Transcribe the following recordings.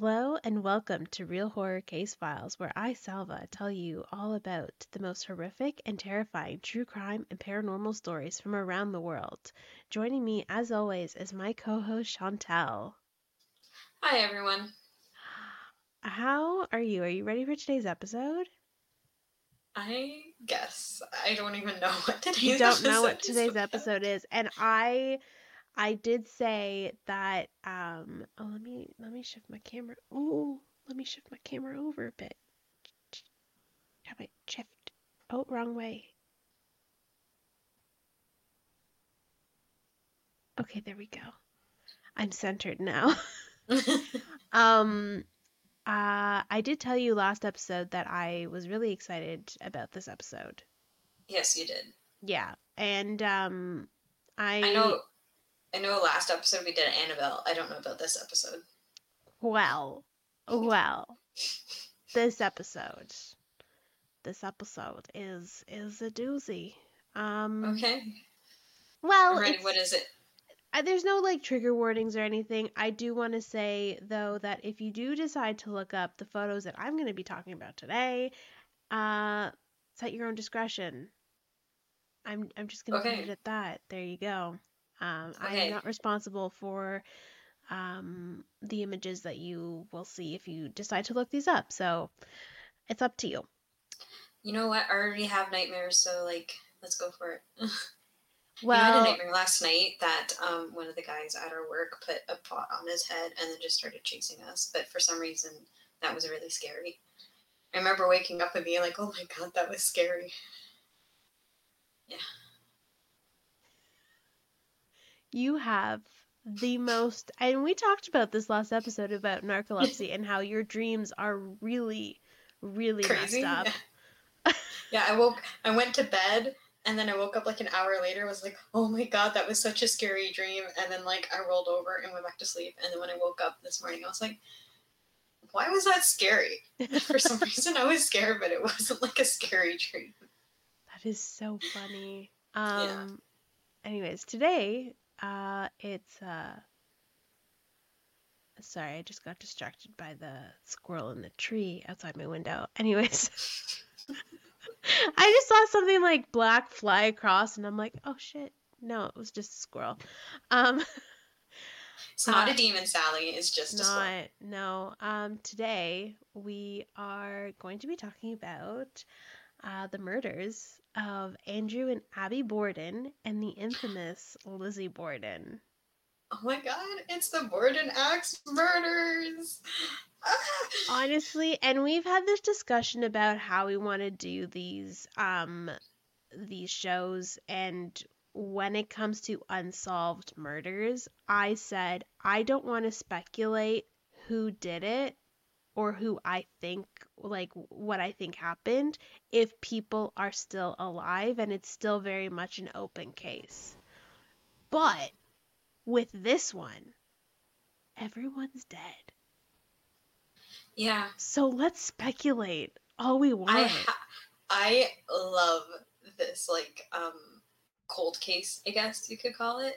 Hello and welcome to Real Horror Case Files, where I, Salva, tell you all about the most horrific and terrifying true crime and paranormal stories from around the world. Joining me, as always, is my co host Chantal. Hi, everyone. How are you? Are you ready for today's episode? I guess. I don't even know what today's You don't know what today's episode is, and I. I did say that um oh let me let me shift my camera. Oh, let me shift my camera over a bit. How about shift? Oh, wrong way. Okay, there we go. I'm centered now. um uh I did tell you last episode that I was really excited about this episode. yes, you did. Yeah. And um I I know. I know. Last episode we did Annabelle. I don't know about this episode. well well this episode this episode is is a doozy. Um Okay. well I'm ready. it's- What is it? I, there's no like trigger warnings or anything. I do want to say though that if you do decide to look up the photos that I'm going to be talking about today, uh, it's at your own discretion. I'm I'm just going to Okay. leave it at that. There you go. Um, I am not responsible for um, the images that you will see if you decide to look these up. So it's up to you. You know what? I already have nightmares, so like, let's go for it. Well, you know, I had a nightmare last night that um, one of the guys at our work put a pot on his head and then just started chasing us. But for some reason, that was really scary. I remember waking up and being like, "Oh my god, that was scary." You have the most and we talked about this last episode about narcolepsy and how your dreams are really really Crazy. messed up Yeah. yeah, I woke. I went to bed and then I woke up like an hour later. Was like, "Oh my god, that was such a scary dream." And then like I rolled over and went back to sleep. And then when I woke up this morning, I was like, "Why was that scary?" For some reason, I was scared, but it wasn't like a scary dream. that is so funny um Yeah. anyways today uh it's uh sorry i just got distracted by the squirrel in the tree outside my window. Anyways. I just saw something like black fly across and i'm like oh shit. No it was just a squirrel. Um It's not Uh, a demon, Sally. It's just a squirrel. not no. Um today we are going to be talking about uh, the murders of andrew and abby borden and the infamous lizzie borden Oh my god, it's the Borden Axe murders. Ah! honestly and we've had this discussion about how we want to do these um these shows and when it comes to unsolved murders i said i don't want to speculate who did it or who i think like what i think happened if people are still alive and it's still very much an open case but with this one everyone's dead Yeah, so let's speculate all we want. I ha- I love this like um cold case, I guess you could call it.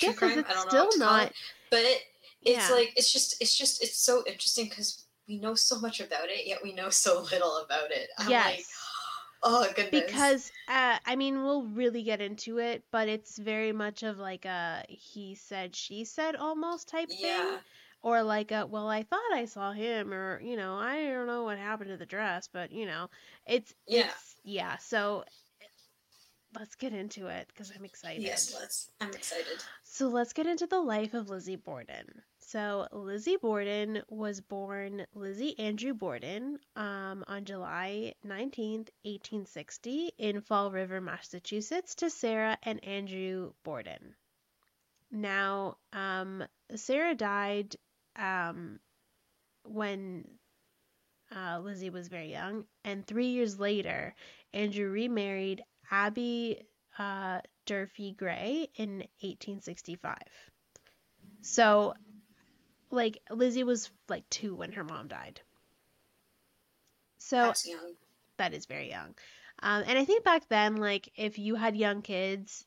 Yeah, 'cause crime. it's I don't know still what to call not- it. But it's Yeah. like it's just it's just it's so interesting because we know so much about it, yet we know so little about it. I'm like, yes. oh goodness. because uh, I mean we'll really get into it, but it's very much of like a he said she said almost type thing, or like a well I thought I saw him, or you know I don't know what happened to the dress, but you know it's Yeah. it's yeah. So let's get into it because I'm excited. yes, let's. I'm excited. So let's get into the life of Lizzie Borden. So Lizzie Borden was born Lizzie Andrew Borden um, on July 19th, 1860 in Fall River, Massachusetts to Sarah and Andrew Borden. Now, um, Sarah died um, when uh, Lizzie was very young, and three years later, Andrew remarried Abby uh, Durfee Gray in 1865. So, like, Lizzie was like two when her mom died. So, That's young. that is very young. Um, and I think back then, like, if you had young kids,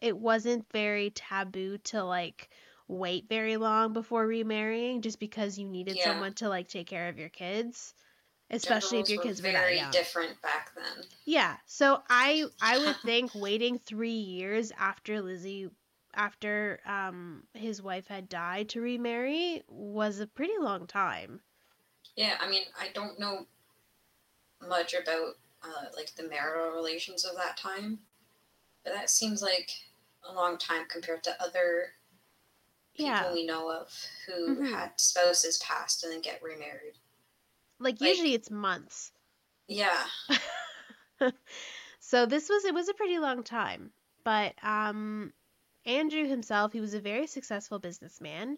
it wasn't very taboo to, like, wait very long before remarrying just because you needed Yeah. someone to like take care of your kids, especially if your kids were were very young. different back then. Yeah. So I I would think waiting 3 years after Lizzie after um his wife had died to remarry was a pretty long time. Yeah, I mean, I don't know much about uh, like the marital relations of that time, but that seems like a long time compared to other people Yeah. we know of who Mhm. had spouses passed and then get remarried. Like Like- usually it's months. Yeah, so this was it was a pretty long time but um andrew himself he was a very successful businessman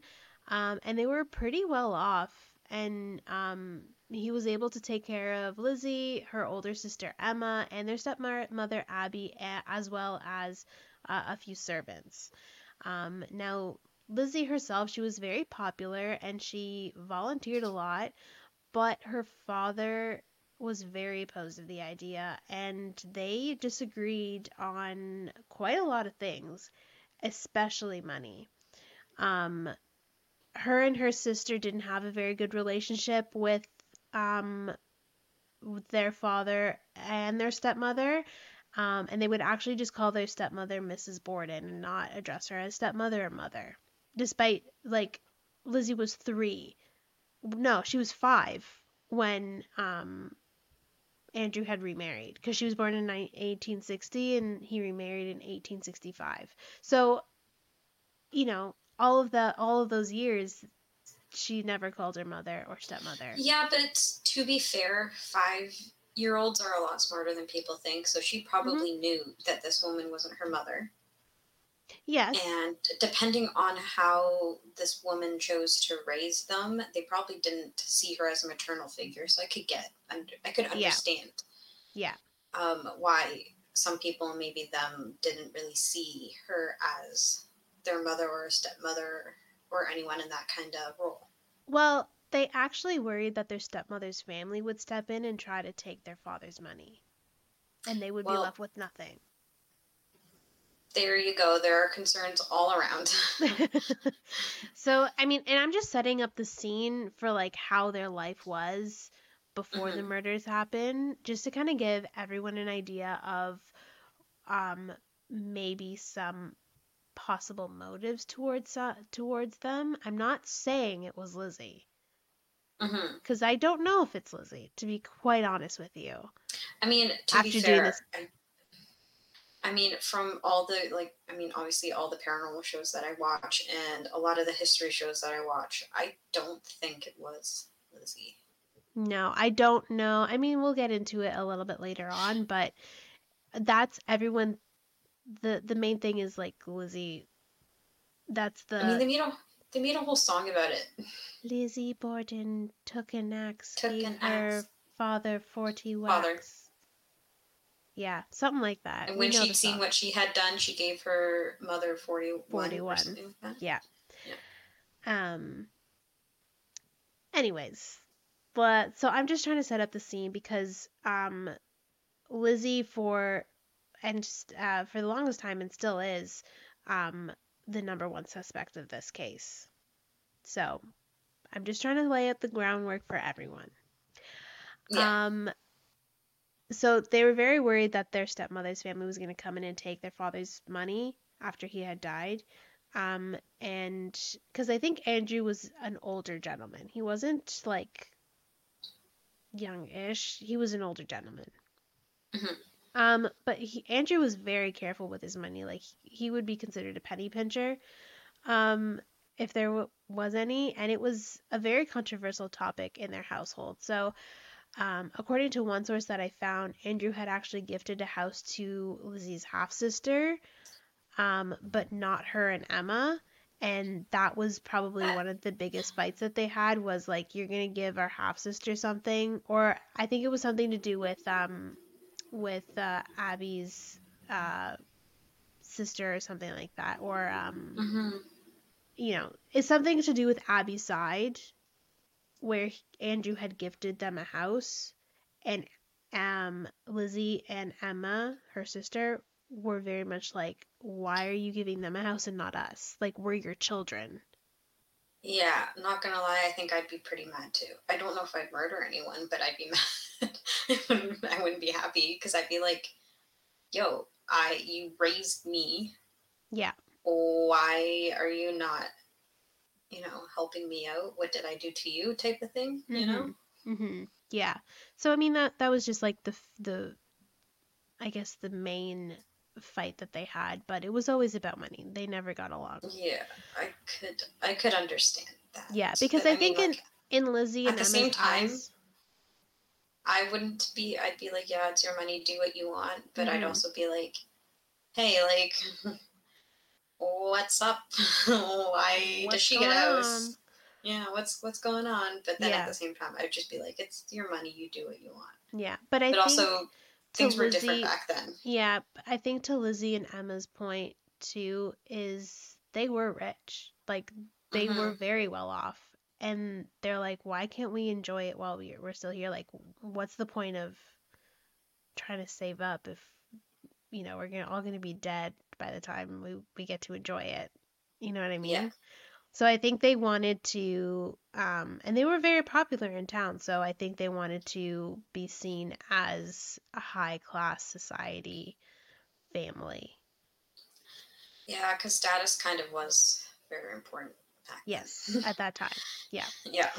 um and they were pretty well off. And um he was able to take care of lizzie her older sister emma and their stepmother abby as well as uh, a few servants. Um now lizzie herself she was very popular and she volunteered a lot but her father was very opposed to the idea and they disagreed on quite a lot of things especially money. Um her and her sister didn't have a very good relationship with um their father and their stepmother. Um and they would actually just call their stepmother Mrs. Borden and not address her as stepmother or mother. Despite like Lizzie was 3 no she was 5 when um Andrew had remarried because she was born in 1860 and he remarried in 1865. So, you know, all of the all of those years, she never called her mother or stepmother. yeah, but to be fair, five-year-olds are a lot smarter than people think. So she probably Mm-hmm. knew that this woman wasn't her mother. Yes. And depending on how this woman chose to raise them, they probably didn't see her as a maternal figure. So I could get, I could understand Yeah. um, why some people, maybe them, didn't really see her as their mother or stepmother or anyone in that kind of role. Well, they actually worried that their stepmother's family would step in and try to take their father's money, and they would be left with nothing. There you go. There are concerns all around. so I mean, and I'm just setting up the scene for like how their life was before the Mhm. murders happened, just to kind of give everyone an idea of um maybe some possible motives towards uh, towards them. I'm not saying it was Lizzie because I don't know if it's Lizzie, to be quite honest with you. I mean, to After be doing fair, this- I, mean, from all the like, I mean, obviously all the paranormal shows that I watch and a lot of the history shows that I watch, I don't think it was Lizzie. No, I don't know. I mean, we'll get into it a little bit later on, but that's everyone. the The main thing is like Lizzie. That's the I mean, they made a they made a whole song about it. Lizzie Borden took an axe, Took an her axe. father forty Father. Yeah, something like that. And when she'd seen song. what she had done, she gave her mother 41. 41. Or like that. Yeah. Um. Anyways, but so I'm just trying to set up the scene because um, Lizzie for and just, uh, for the longest time and still is um the number one suspect of this case. So I'm just trying to lay out the groundwork for everyone. Yeah. Um, so they were very worried that their stepmother's family was going to come in and take their father's money after he had died. Um, and because I think Andrew was an older gentleman, he wasn't like youngish. He was an older gentleman. Mhm. Um, but he, Andrew was very careful with his money. Like he would be considered a penny pincher. Um, if there w- was any, and it was a very controversial topic in their household. So, um, according to one source that I found, Andrew had actually gifted a house to Lizzie's half sister, um, but not her and Emma. And that was probably one of the biggest fights that they had was like, you're gonna give our half sister something, or I think it was something to do with um, with uh, Abby's uh, sister or something like that, or um, hmm you know, it's something to do with Abby's side, where Andrew had gifted them a house, and um, Lizzie and Emma, her sister, were very much like, why are you giving them a house and not us? Like, we're your children. Yeah, not gonna lie, I think I'd be pretty mad too. I don't know if I'd murder anyone, but I'd be mad. I, wouldn't, I wouldn't be happy because I'd be like, yo, I you raised me. Yeah. Why are you not, you know, helping me out? What did I do to you? Type of thing, you know? Mm-hmm. Yeah. So I mean that that was just like the the I guess the main fight that they had, but it was always about money. They never got along. Yeah, I could I could understand that. Yeah, because But I, think mean, in like, in Lizzie at and the Emma's same time, eyes, I wouldn't be. I'd be like, yeah, it's your money. Do what you want. But I'd Mhm. also be like, hey, like, what's up? Why does she get house? on? Yeah, what's what's going on? But then Yeah. at the same time, I'd just be like, it's your money. You do what you want. yeah, but I but think also, things were different back then. yeah, I think to Lizzie and Emma's point too is they were rich, like they were Mhm. very well off, and they're like, why can't we enjoy it while we we're still here? Like, what's the point of trying to save up if you know we're gonna all gonna be dead by the time we we get to enjoy it? You know what I mean? Yeah. So I think they wanted to, um, and they were very popular in town. So I think they wanted to be seen as a high class society family. Yeah, because status kind of was very important. Yes, at that time. Yeah. Yeah.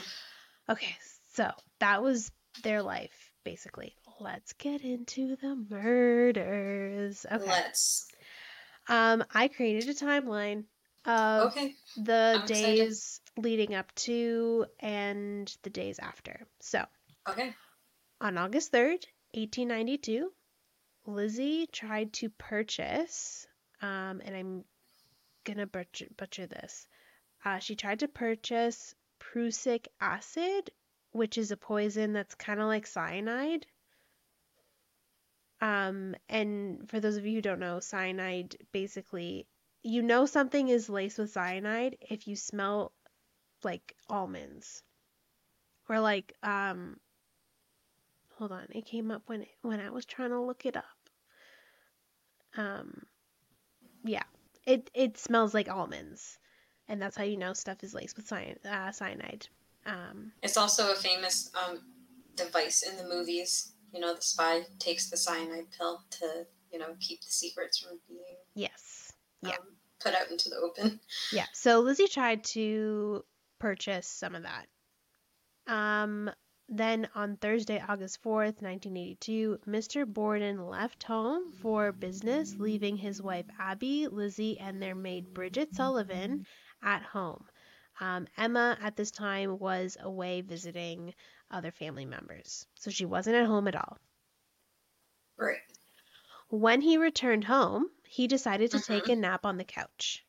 Okay, so that was their life, basically. Let's get into the murders. Okay. Let's. Um, I created a timeline of Okay. the I'm excited. days leading up to and the days after. So Okay. On August 3rd, 1892, Lizzie tried to purchase, um, and I'm gonna butcher, butcher this. Uh, she tried to purchase prussic acid, which is a poison that's kind of like cyanide. Um, and for those of you who don't know, cyanide basically, you know something is laced with cyanide if you smell like almonds. Or like um hold on it came up when when i was trying to look it up. Um yeah it it smells like almonds. And that's how you know stuff is laced with cyan, uh, cyanide. Um It's also a famous um, device in the movies. You know, the spy takes the cyanide pill to, you know, keep the secrets from being yes um, Yeah. put out into the open. yeah so lizzie tried to purchase some of that um then on Thursday, August 4th, 1982, Mr. Borden left home for business, leaving his wife Abby, Lizzie, and their maid Bridget Sullivan at home. Um, Emma at this time was away visiting other family members, so she wasn't at home at all. Right. When he returned home, he decided to take a mm-hmm. nap on the couch.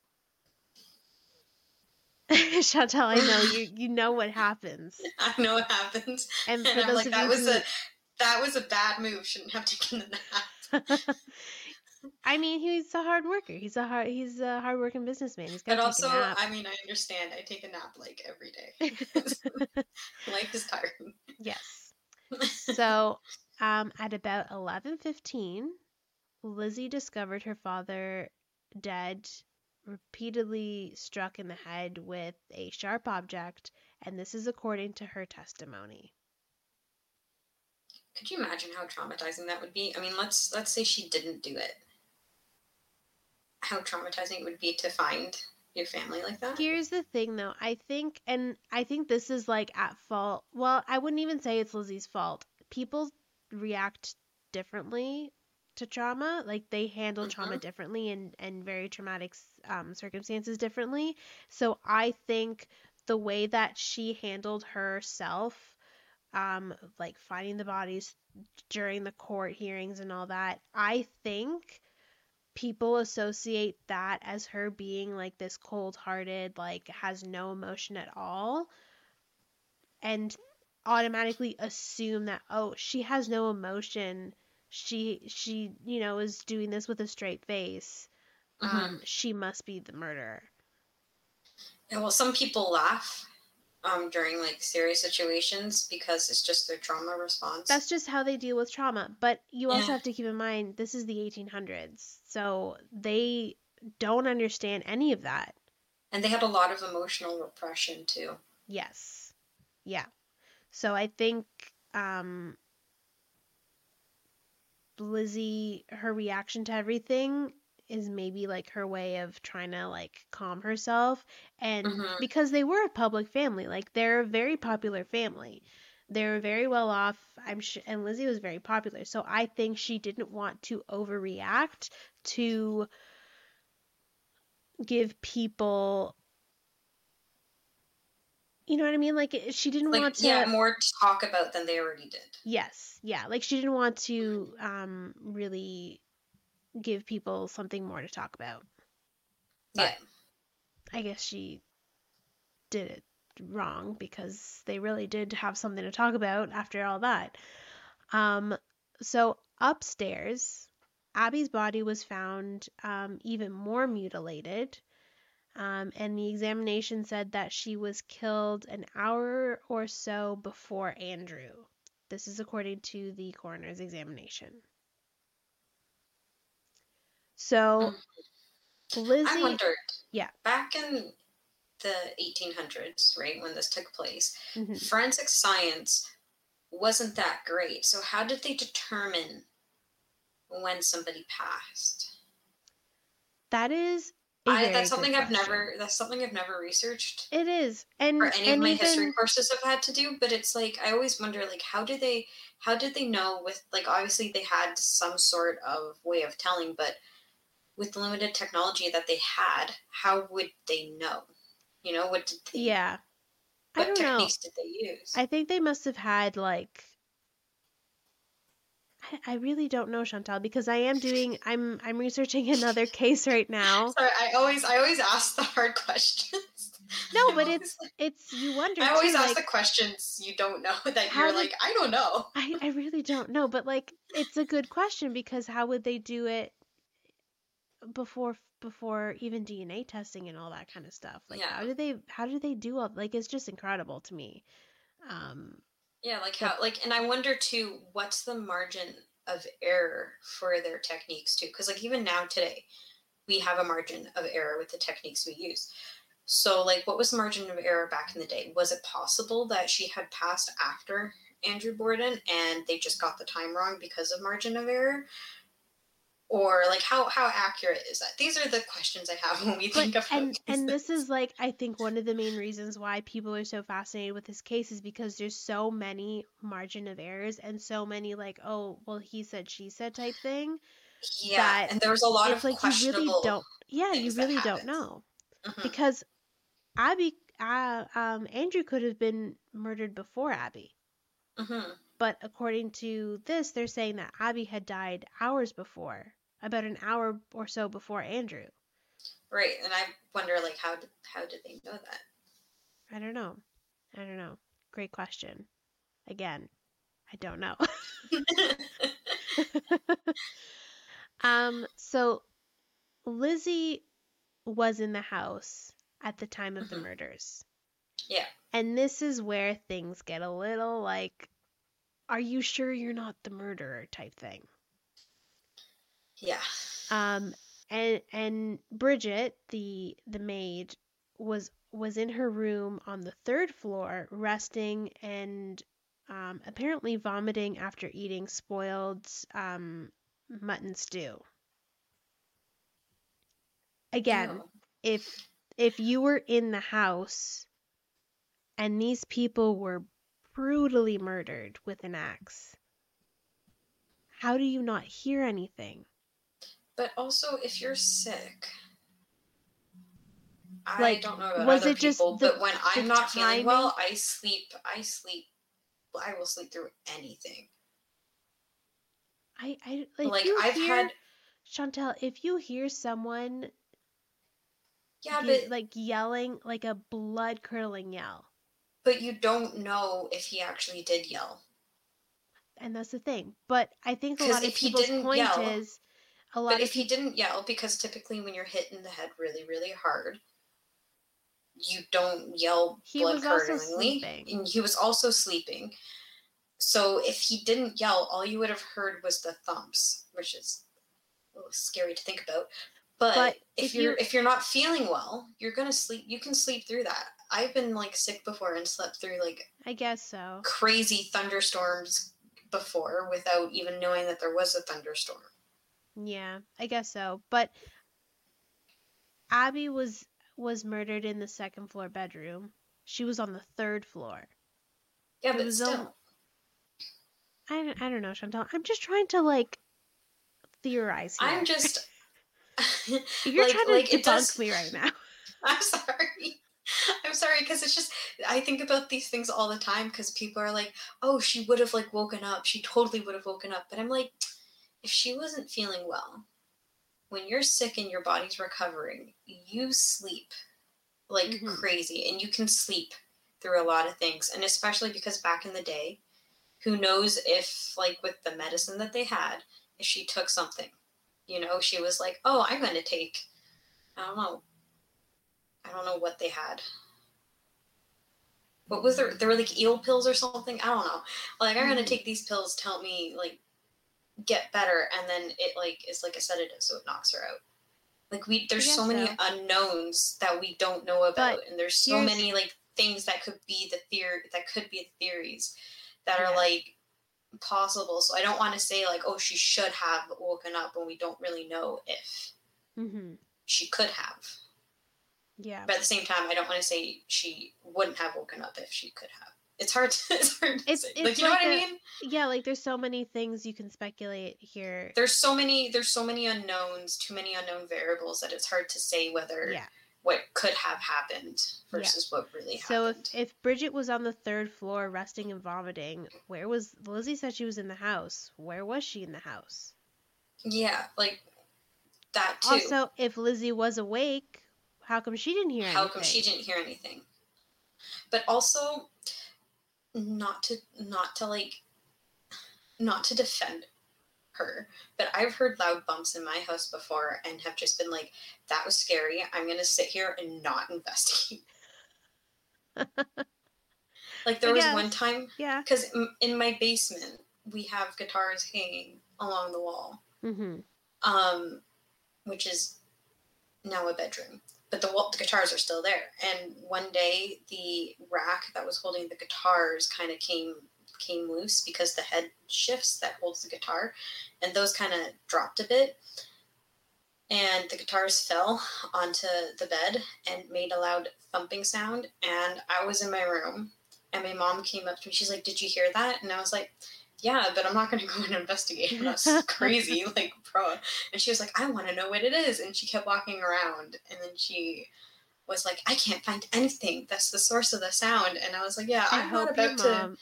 Chantal, I know you you know what happens. I know what happens. And And, for those like, of that you was who a that was a bad move. Shouldn't have taken the nap. I mean, he's a hard worker. He's a hard he's a hardworking businessman. He's got But also. I mean, I understand. I take a nap like every day. Life is tiring. yes. So, um, at about eleven fifteen, Lizzie discovered her father dead, repeatedly struck in the head with a sharp object, and this is according to her testimony. Could you imagine how traumatizing that would be? I mean, let's let's say she didn't do it. How traumatizing it would be to find your family like that. Here's the thing though. I think and I think this is like at fault. Well, I wouldn't even say it's Lizzie's fault. People react differently to trauma. Like they handle trauma Mhm. differently and and very traumatic um, circumstances differently. So I think the way that she handled herself um like finding the bodies during the court hearings and all that, I think people associate that as her being like this cold-hearted, like has no emotion at all and automatically assume that oh, she has no emotion. She she, you know, is doing this with a straight face. Mhm. Um she must be the murderer. Yeah, well, some people laugh um, during like serious situations because it's just their trauma response. That's just how they deal with trauma. But you also Yeah. have to keep in mind this is the 1800s. So they don't understand any of that. and they had a lot of emotional repression too. Yes. Yeah. So I think um Lizzie her reaction to everything is maybe like her way of trying to like calm herself and Mhm. because they were a public family like they're a very popular family they're very well off i'm sure and lizzie was very popular so i think she didn't want to overreact to give people you know what i mean like she didn't Like want to yeah, more to talk about than they already did. Yes, yeah. Like she didn't want to um really give people something more to talk about. Yeah. I guess she did it wrong because they really did have something to talk about after all that. Um so upstairs, Abby's body was found um even more mutilated. Um, and the examination said that she was killed an hour or so before Andrew. This is according to the coroner's examination. So, Lizzie, I wondered. Yeah. Back in the 1800s, right, when this took place, Mhm. forensic science wasn't that great. So how did they determine when somebody passed? that is I, that's something I've never. That's something I've never researched. It is, and or any of my even history courses have had to do but it's like i always wonder like how do they how did they know with like obviously they had some sort of way of telling but with the limited technology that they had how would they know? You know what did they yeah, I what don't know. techniques did they use? I think they must have had like I, I really don't know Chantal because I am doing I'm I'm researching another case right now. sorry i always i always ask the hard questions. No, but it's it's you wonder i always too, ask like the questions you don't know that you're did- like i don't know. I, I really don't know, but like it's a good question because how would they do it before before even DNA testing and all that kind of stuff? Like how do they how do they do all like it's just incredible to me. Um Yeah, like how like and I wonder too what's the margin of error for their techniques too cuz like even now today we have a margin of error with the techniques we use. So like what was the margin of error back in the day? Was it possible that she had passed after Andrew Borden and they just got the time wrong because of margin of error? Or like how how accurate is that? These are the questions I have when we but think of and and this is like I think one of the main reasons why people are so fascinated with this case is because there's so many margin of errors and so many like oh well he said she said type thing yeah, and there was a lot of like you really don't yeah you really don't know Mhm. because Abby uh, um Andrew could have been murdered before Abby Mhm. but according to this they're saying that Abby had died hours before about an hour or so before Andrew. Right, and I wonder like how did how did they know that? I don't know. I don't know. Great question. Again I don't know. Um so Lizzie was in the house at the time of the Mhm. murders. Yeah, And this is where things get a little like, are you sure you're not the murderer? type thing. Yeah, Um, and and Bridget, the the maid, was was in her room on the third floor, resting and um, apparently vomiting after eating spoiled um, mutton stew. Again, Ew. if if you were in the house and these people were brutally murdered with an axe how do you not hear anything But also, if you're sick, I Like, don't know about was other it just people, the- but when I'm not feeling well, I sleep. I sleep. I will sleep through anything. I, I like, like I've hear, had, chantal if you hear someone yeah, gi- but like yelling like a blood curdling yell but you don't know if he actually did yell. and that's the thing but i think a lot of people's point yell- is a lot But if he didn't yell, because typically when you're hit in the head really, really hard, you don't yell He blood curdlingly. And he was also sleeping. So if he didn't yell, all you would have heard was the thumps, which is a little scary to think about. But, But if, if you're you- if you're not feeling well, you're gonna sleep. You can sleep through that. I've been like sick before and slept through like I guess so. crazy thunderstorms before without even knowing that there was a thunderstorm. Yeah, I guess so. But Abby was was murdered in the second floor bedroom. She was on the third floor. Yeah, It but still. on- I don't, I don't know, Chantal. I'm just trying to like theorize here. I'm just. You're like- trying to like, debunk it does- me right now. I'm sorry. I'm sorry because it's just I think about these things all the time because people are like, "Oh, she would have like woken up. She totally would have woken up." But I'm like, if she wasn't feeling well, when you're sick and your body's recovering, you sleep like Mhm. crazy, and you can sleep through a lot of things. And especially because back in the day, who knows if like with the medicine that they had, if she took something, you know, she was like, "Oh, I'm going to take." I don't know. I don't know what they had. What was there? There were like eel pills or something. I don't know. Like I'm gonna Mhm. take these pills to help me like get better, and then it like is like a sedative, so it knocks her out. Like we, there's so many so. unknowns that we don't know about, and there's so many like things that could be the theory that could be the theories that Yeah. are like possible. So I don't want to say like, oh, she should have woken up when we don't really know if hmm she could have. Yeah. But at the same time, I don't want to say she wouldn't have woken up if she could have. It's hard to, it's hard to It's- say. it's like, you know what I a- mean? Yeah, like there's so many things you can speculate here. There's so many, there's so many unknowns, too many unknown variables that it's hard to say whether Yeah. what could have happened versus what really happened. So if, if Bridget was on the third floor resting and vomiting, where was Lizzie said she was in the house? Where was she in the house? yeah, like that too. Also, if Lizzie was awake, how come she didn't hear anything? How come she didn't hear anything? But also, not to not to like, not to defend her, but I've heard loud bumps in my house before and have just been like, "That was scary. I'm gonna sit here and not investigate." like there was one time Yeah. because in my basement we have guitars hanging along the wall Mm-hmm. um, which is now a bedroom. But the, the guitars are still there. And one day, the rack that was holding the guitars kind of came came loose because the head shifts that holds the guitar, and those kind of dropped a bit. And the guitars fell onto the bed and made a loud thumping sound. And I was in my room, and my mom came up to me. She's like, "Did you hear that?" And I was like, yeah, but I'm not going to go and investigate. That's crazy, like, bro. And she was like, I want to know what it is. And she kept walking around. And then she was like, I can't find anything. That's the source of the sound. And I was like, Yeah, I I'm hope not about to. mom.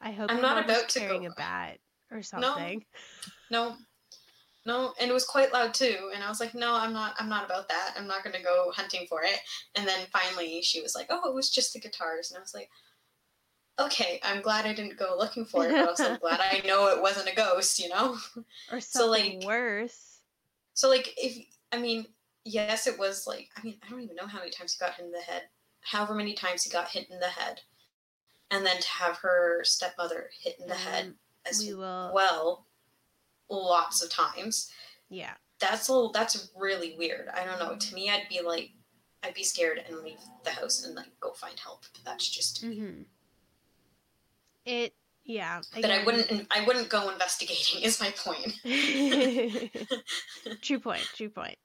I hope I'm not about to go- carrying a bat or something. No, no. And it was quite loud too. And I was like, No, I'm not. I'm not about that. I'm not going to go hunting for it. And then finally, she was like, Oh, it was just the guitars. And I was like. Okay, I'm glad I didn't go looking for it, but also glad I know it wasn't a ghost, you know? Or So, something like- worse. So like if I mean, yes, it was like I mean, I don't even know how many times he got hit in the head. However many times he got hit in the head. And then to have her stepmother hit in the head mm, as we will. well lots of times. yeah. That's a that's really weird. I don't know. To me I'd be like I'd be scared and leave the house and like go find help. But that's just me. Mm-hmm. It. Yeah. that I wouldn't I wouldn't go investigating is my point. true point. True point.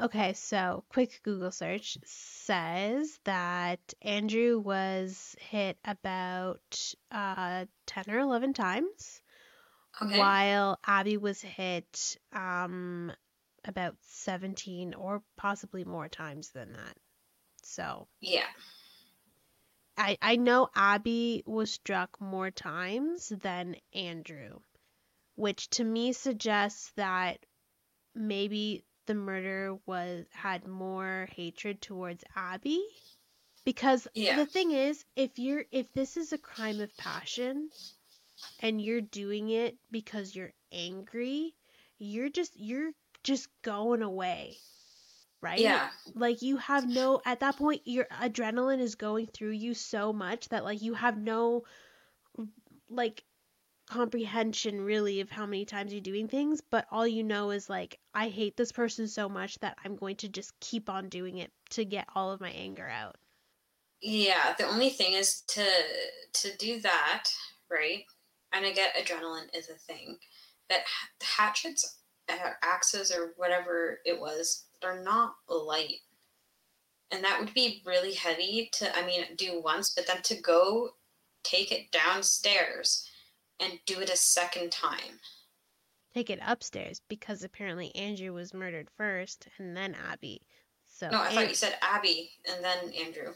Okay, so quick Google search says that Andrew was hit about uh, 10 or 11 times, Okay. while Abby was hit um, about 17 or possibly more times than that. So Yeah. I, I know Abby was struck more times than Andrew, which to me suggests that maybe the murder was had more hatred towards Abby. Because Yeah. the thing is, if you're if this is a crime of passion and you're doing it because you're angry, you're just you're just going away. Right? Yeah. Like you have no at that point your adrenaline is going through you so much that like you have no like comprehension really of how many times you're doing things, but all you know is like I hate this person so much that I'm going to just keep on doing it to get all of my anger out. Yeah, the only thing is to to do that, right? And I get adrenaline is a thing. That hatchets, uh, axes, or whatever it was, they're not light, and that would be really heavy to. I mean, do once, but then to go take it downstairs and do it a second time. Take it upstairs because apparently Andrew was murdered first and then Abby. So No, I An- thought you said Abby and then Andrew.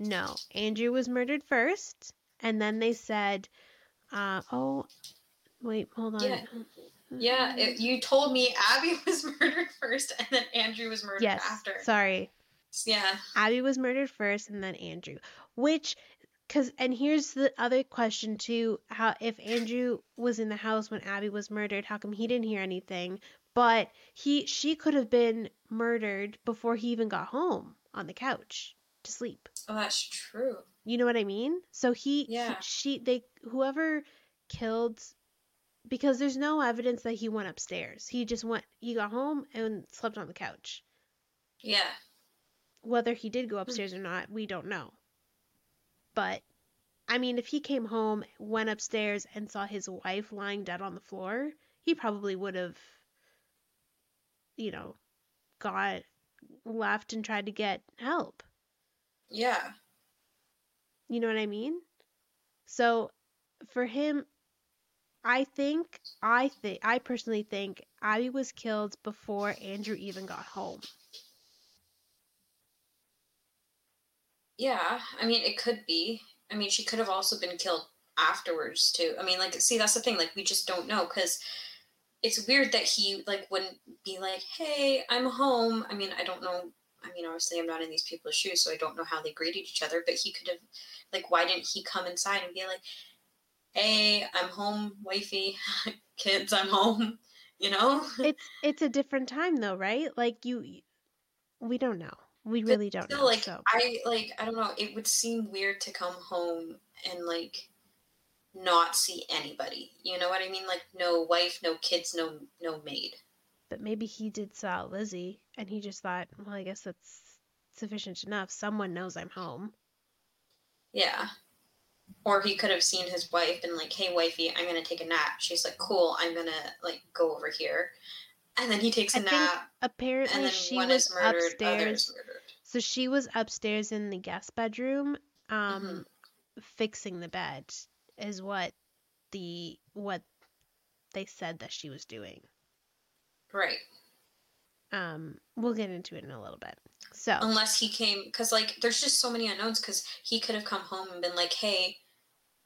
No, Andrew was murdered first, and then they said, uh, "Oh, wait, hold on." Yeah. Yeah, it, you told me Abby was murdered first and then Andrew was murdered yes. after. Sorry, Yeah. Abby was murdered first, and then Andrew. Which, because, and here's the other question too: how if Andrew was in the house when Abby was murdered, how come he didn't hear anything? But he, she could have been murdered before he even got home on the couch to sleep. Oh, that's true. You know what I mean? So he, he- Yeah. she, they, whoever killed, because there's no evidence that he went upstairs. He just went, he got home and slept on the couch. Yeah. Whether he did go hmm. upstairs or not, we don't know. But, I mean, if he came home, went upstairs, and saw his wife lying dead on the floor, he probably would have, you know, got left and tried to get help. Yeah. You know what I mean? So for him, I think I think I personally think Abby was killed before Andrew even got home. Yeah. I mean, it could be. I mean, she could have also been killed afterwards too. I mean, like, see, that's the thing. Like, we just don't know because it's weird that he like wouldn't be like, "Hey, I'm home." I mean, I don't know. I mean, obviously, I'm not in these people's shoes, so I don't know how they greeted each other. But he could have, like, why didn't he come inside and be like, "Hey, I'm home, wifey, kids, I'm home," you know? It's it's a different time though, right? Like you we don't know. We really don't still, know. like so I like I don't know. It would seem weird to come home and like not see anybody. You know what I mean? Like no wife, no kids, no no maid. but maybe he did saw Lizzie and he just thought, well, I guess that's sufficient enough. Someone knows I'm home. Yeah. Or he could have seen his wife and like, "Hey, wifey, I'm gonna take a nap." She's like, "Cool, I'm gonna like go over here," and then he takes a I nap, and Apparently then she one was is murdered, upstairs. murdered. So she was upstairs in the guest bedroom, um, Mm-hmm. fixing the bed, is what the what they said that she was doing. Right. Um, we'll get into it in a little bit. So Unless he came, because like there's just so many unknowns. Because he could have come home and been like, "Hey,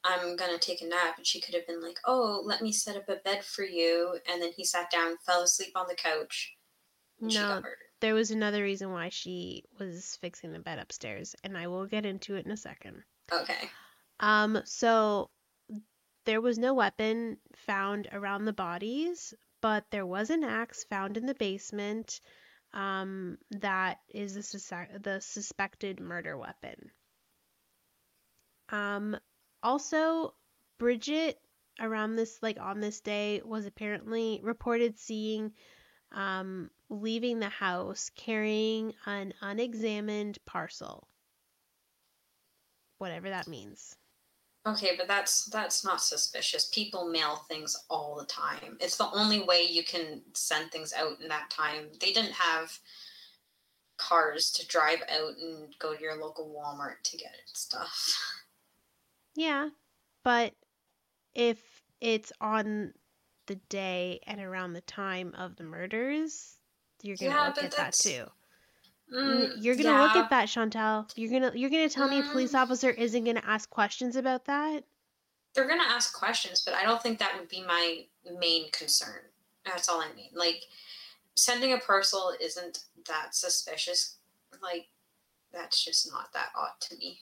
I'm gonna take a nap," and she could have been like, "Oh, let me set up a bed for you," and then he sat down, fell asleep on the couch, and she no, got murdered. there was another reason why she was fixing the bed upstairs, and I will get into it in a second. Okay. Um, so there was no weapon found around the bodies, but there was an axe found in the basement. Um, that is the, sus- the suspected murder weapon. Um, also, Bridget around this, like on this day, was apparently reported seeing, um, leaving the house carrying an unexamined parcel. Whatever that means. Okay, but that's that's not suspicious. People mail things all the time. It's the only way you can send things out in that time. They didn't have cars to drive out and go to your local Walmart to get stuff. Yeah, but if it's on the day and around the time of the murders, you're gonna Yeah, look at that too. Mm, You're gonna look at that, Chantal. You're gonna you're gonna tell me a police Mm. officer isn't gonna ask questions about that? They're gonna ask questions, but I don't think that would be my main concern. That's all I mean. Like sending a parcel isn't that suspicious. Like that's just not that odd to me.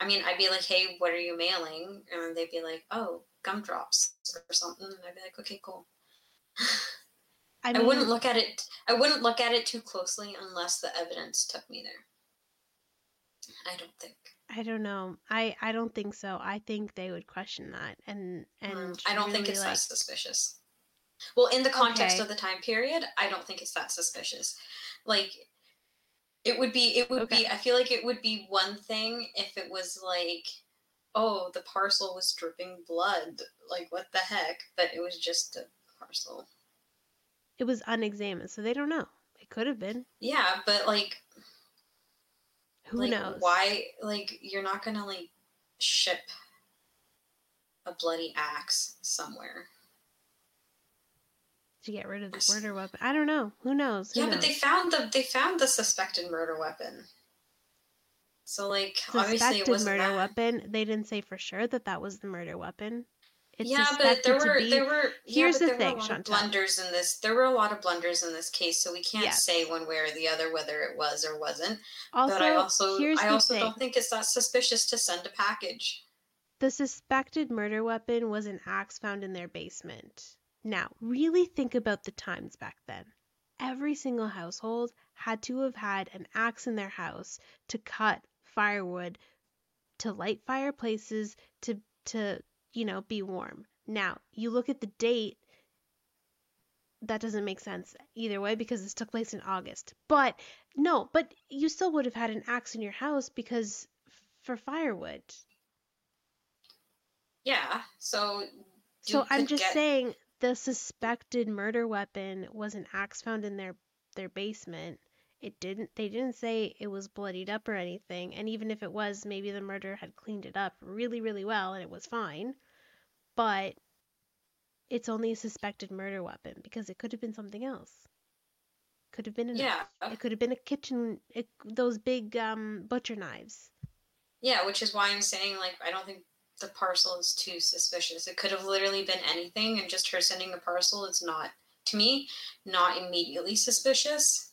I mean, I'd be like, "Hey, what are you mailing?" And they'd be like, "Oh, gumdrops or something." And I'd be like, "Okay, cool." I I, wouldn't look at it. I wouldn't look at it too closely unless the evidence took me there. I don't think. I don't know. I I don't think so. I think they would question that and and Mm, I don't think really, it's like that suspicious. Well, in the context Okay. of the time period, I don't think it's that suspicious. Like, it would be. It would Okay. be. I feel like it would be one thing if it was like, oh, the parcel was dripping blood. Like, what the heck? But it was just a parcel. it was unexamined, so they don't know. It could have been. Yeah, but like, Who like, knows? Why? Like, you're not gonna like ship a bloody axe somewhere. To get rid of the murder weapon. I don't know. Who knows? Who yeah, knows? but they found the they found the suspected murder weapon. So like obviously it wasn't murder that. weapon. They didn't say for sure that that was the murder weapon. It's yeah, but there were be. there were Here's yeah, the but there thing, were a lot of blunders in this. There were a lot of blunders in this case, so we can't Yes. say one way or the other whether it was or wasn't. also, but I also I also thing. don't think it's that suspicious to send a package. The suspected murder weapon was an axe found in their basement. Now, really think about the times back then. Every single household had to have had an axe in their house to cut firewood, to light fireplaces, to to, you know, be warm. Now, you look at the date that doesn't make sense either way because this took place in August. But no, but you still would have had an axe in your house because for firewood. Yeah, so So I'm just get- saying the suspected murder weapon was an axe found in their their basement. It didn't they didn't say it was bloodied up or anything, and even if it was, maybe the murderer had cleaned it up really really well and it was fine. But it's only a suspected murder weapon because it could have been something else. Could have been a knife. Yeah, It could have been a kitchen it, those big um butcher knives. Yeah, which is why I'm saying like I don't think the parcel is too suspicious. It could have literally been anything, and just her sending a parcel is not to me not immediately suspicious.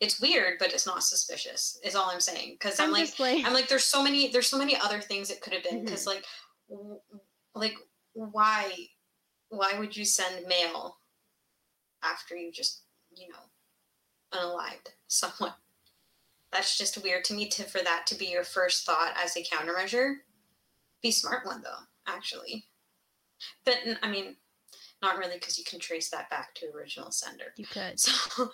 It's weird, but it's not suspicious. Is all I'm saying. Because I'm, I'm like, like I'm like, there's so many, there's so many other things it could have been. Mm-hmm. Because like, w- like why, why would you send mail after you just, you know, unalived someone? That's just weird to me to for that to be your first thought as a countermeasure. Be smart one though, actually. But i mean, not really because you can trace that back to original sender. you could. So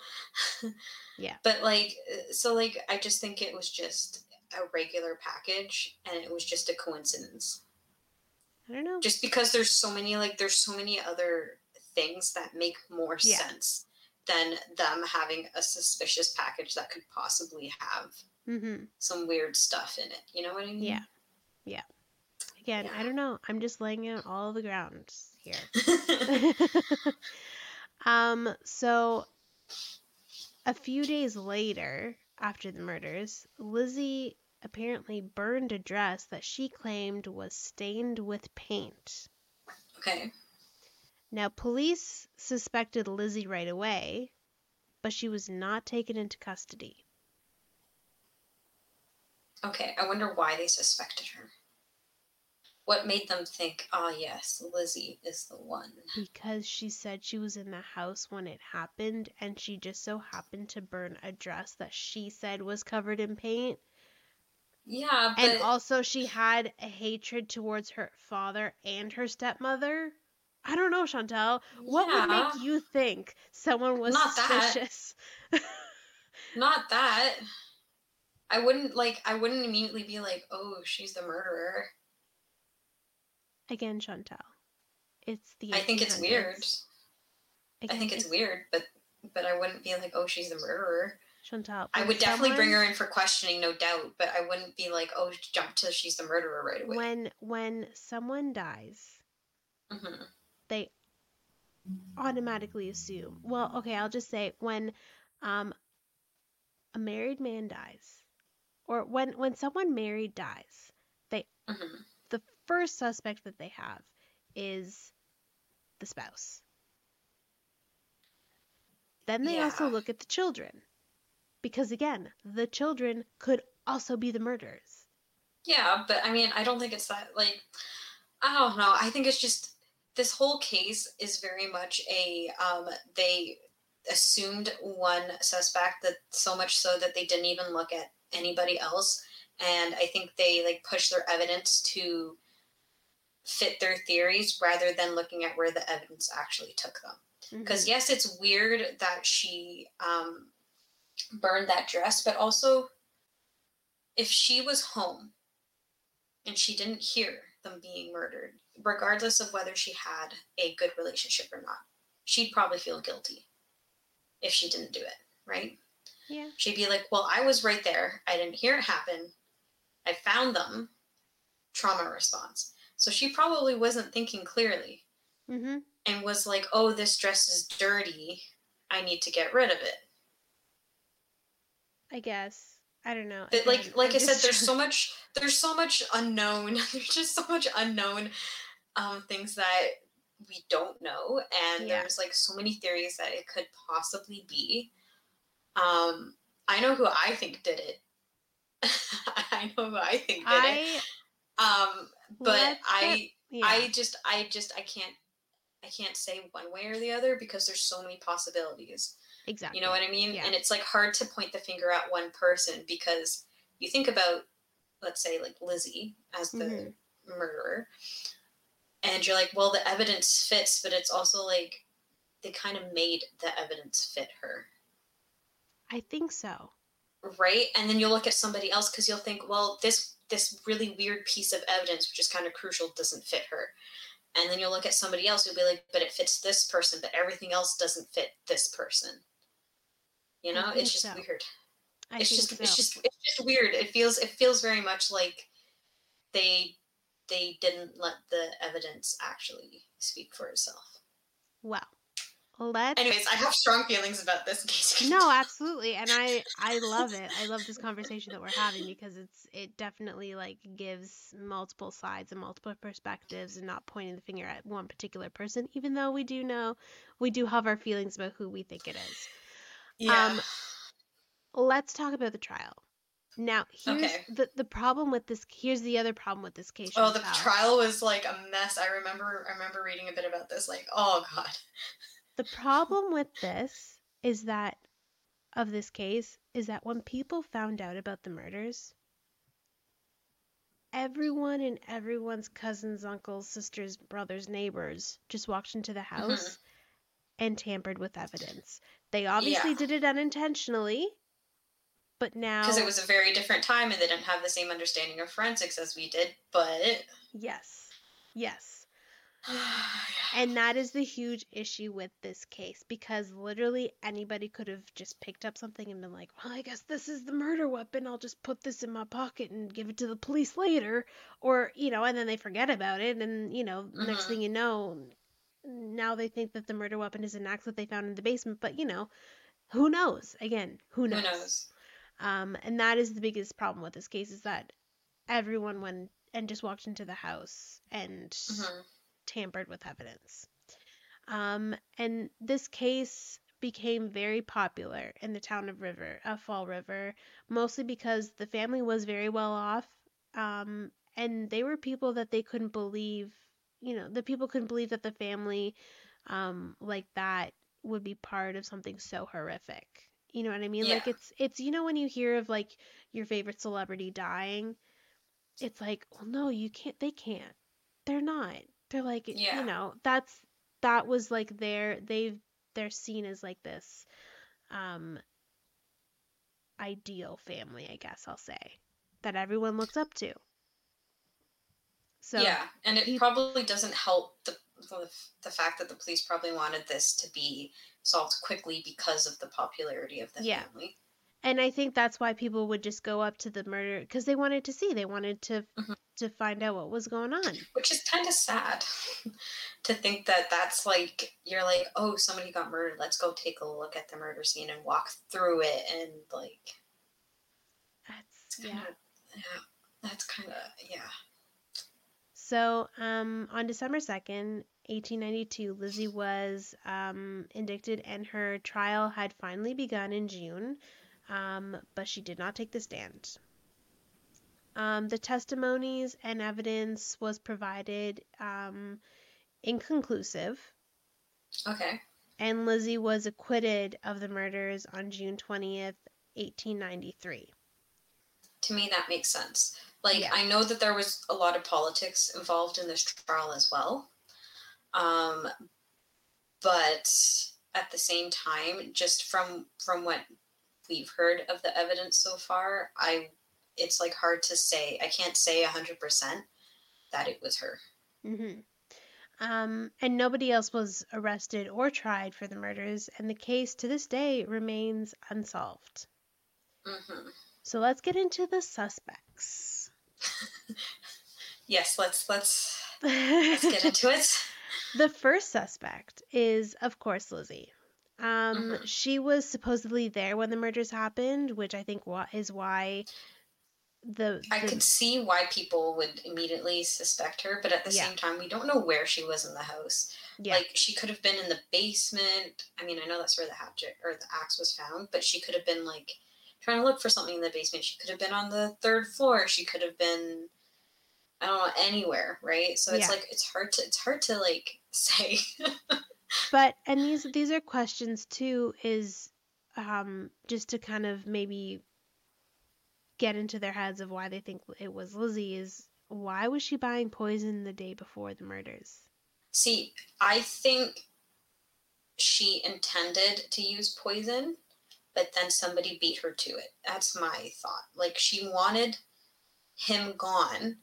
Yeah. But like uh, so like I just think it was just a regular package and it was just a coincidence. I don't know. Just because there's so many like there's so many other things that make more Yeah. sense than them having a suspicious package that could possibly have Mhm. some weird stuff in it. You know what I mean? Yeah. Yeah. Again, I don't know. I'm just laying out all the grounds here. um, so a few days later, after the murders, Lizzie apparently burned a dress that she claimed was stained with paint. okay. Now, police suspected Lizzie right away, but she was not taken into custody. Okay. I wonder why they suspected her. What made them think, ah, yes, Lizzie is the one? Because she said she was in the house when it happened, and she just so happened to burn a dress that she said was covered in paint. Yeah, but And also, she had a hatred towards her father and her stepmother. I don't know, Chantal. What would make you think someone was Not that. suspicious? not that. I wouldn't like. I wouldn't immediately be like, "Oh, she's the murderer." Again, Chantal. It's the. I think it's 1800s. weird. I think it's weird, but but I wouldn't be like, "Oh, she's the murderer." Chantal. I would definitely bring her in for questioning, no doubt, but I wouldn't be like, "Oh, jump to she's the murderer right away." When when someone dies, hmm they automatically assume. Well, okay, I'll just say when um a married man dies or when when someone married dies, hmm the first suspect that they have is the spouse. Then they also look at the children. Because again, the children could also be the murderers. Yeah, but I mean, I don't think it's that like. I don't know. I think it's just this whole case is very much a um, they assumed one suspect that so much so that they didn't even look at anybody else and i think they like push their evidence to fit their theories rather than looking at where the evidence actually took them. Because Mhm. yes it's weird that she um, burned that dress but also if she was home and she didn't hear them being murdered regardless of whether she had a good relationship or not she'd probably feel guilty if she didn't do it right? Yeah. she'd be like well i was right there. I didn't hear it happen. I found them. Trauma response so she probably wasn't thinking clearly Mm-hmm. and was like, "Oh, this dress is dirty. I need to get rid of it." I guess. I don't know. But like like I'm I said, there's so much there's so much unknown. There's just so much unknown um, things that we don't know, and Yeah. there's like so many theories that it could possibly be. Um, I know who I think did it. I know who I think did it. Um, but let's I get- yeah. I just I just I can't I can't say one way or the other because there's so many possibilities. exactly. You know what I mean? Yeah. And it's like hard to point the finger at one person because you think about let's say like Lizzie as the Mhm. murderer and you're like, well the evidence fits, but it's also like they kind of made the evidence fit her. I think so. Right? And then you'll look at somebody else because you'll think, well, this this really weird piece of evidence, which is kind of crucial, doesn't fit her. And then you'll look at somebody else who'll be like, but it fits this person, but everything else doesn't fit this person. You know, it's just so. weird. I it's just so. it's just it's just weird. It feels it feels very much like they they didn't let the evidence actually speak for itself. well. Let's Anyways, I have strong feelings about this case. No, absolutely. And I I love it. I love this conversation that we're having because it's it definitely like gives multiple sides and multiple perspectives and not pointing the finger at one particular person even though we do know we do have our feelings about who we think it is. yeah. um, Let's talk about the trial. Now, here's Okay. the the problem with this here's the other problem with this case. Oh, the trial was like a mess. I remember I remember reading a bit about this. Like, oh god. The problem with this is that of this case is that when people found out about the murders, everyone and everyone's cousins, uncles, sisters, brothers, neighbors just walked into the mm-hmm. house and tampered with evidence. They obviously Yeah. did it unintentionally, but now Because it was a very different time and they didn't have the same understanding of forensics as we did. But yes. Yes. And that is the huge issue with this case because literally anybody could have just picked up something and been like, well, I guess this is the murder weapon. I'll just put this in my pocket and give it to the police later. Or, you know, and then they forget about it. And, you know, next Mhm. thing you know, now they think that the murder weapon is an axe that they found in the basement. But, you know, who knows? Again, who who knows? knows? Um, and that is the biggest problem with this case is that everyone went and just walked into the house and Mhm. Tampered with evidence. Um, and this case became very popular in the town of River, of Fall River, mostly because the family was very well off, um, and they were people that they couldn't believe. You know, the people couldn't believe that the family, um, like that would be part of something so horrific. You know what I mean? Like it's it's you know when you hear of like your favorite celebrity dying, it's like, well, no, you can't. They can't. They're not. They're like, Yeah. you know, that's that was like their they've they're seen as like this um ideal family, I guess I'll say, that everyone looks up to. So yeah, and it peop- probably doesn't help the, the the fact that the police probably wanted this to be solved quickly because of the popularity of the Yeah. family. And I think that's why people would just go up to the murder because they wanted to see, they wanted to Mhm. to find out what was going on. Which is kind of sad to think that that's like you're like, oh, somebody got murdered. Let's go take a look at the murder scene and walk through it, and like, That's yeah. kind of yeah, that's kind of yeah. So, um, on December 2nd, 1892, Lizzie was um, indicted and her trial had finally begun in June, um, but she did not take the stand. Um, the testimonies and evidence was provided um, inconclusive, Okay. and Lizzie was acquitted of the murders on June 20th, 1893. To me, that makes sense. Like, Yeah. I know that there was a lot of politics involved in this trial as well. Um, but at the same time, just from from what we've heard of the evidence so far, I it's like hard to say. I can't say hundred percent that it was her. hmm Um, and nobody else was arrested or tried for the murders, and the case to this day remains unsolved. hmm So let's get into the suspects. Yes, let's let's let's get into it. the first suspect is, of course, Lizzie. Um, Mhm. she was supposedly there when the murders happened, which I think is why the, I could see why people would immediately suspect her, but at the Yeah. same time, we don't know where she was in the house. yeah Like she could have been in the basement. I mean, I know that's where the hatchet or the axe was found, but she could have been like trying to look for something in the basement. She could have been on the third floor. She could have been I don't know anywhere, right? So it's Yeah. like it's hard to it's hard to like say. But and these these are questions too is um just to kind of maybe get into their heads of why they think it was Lizzie is why was she buying poison the day before the murders? See, I think she intended to use poison, but then somebody beat her to it. That's my thought. Like she wanted him gone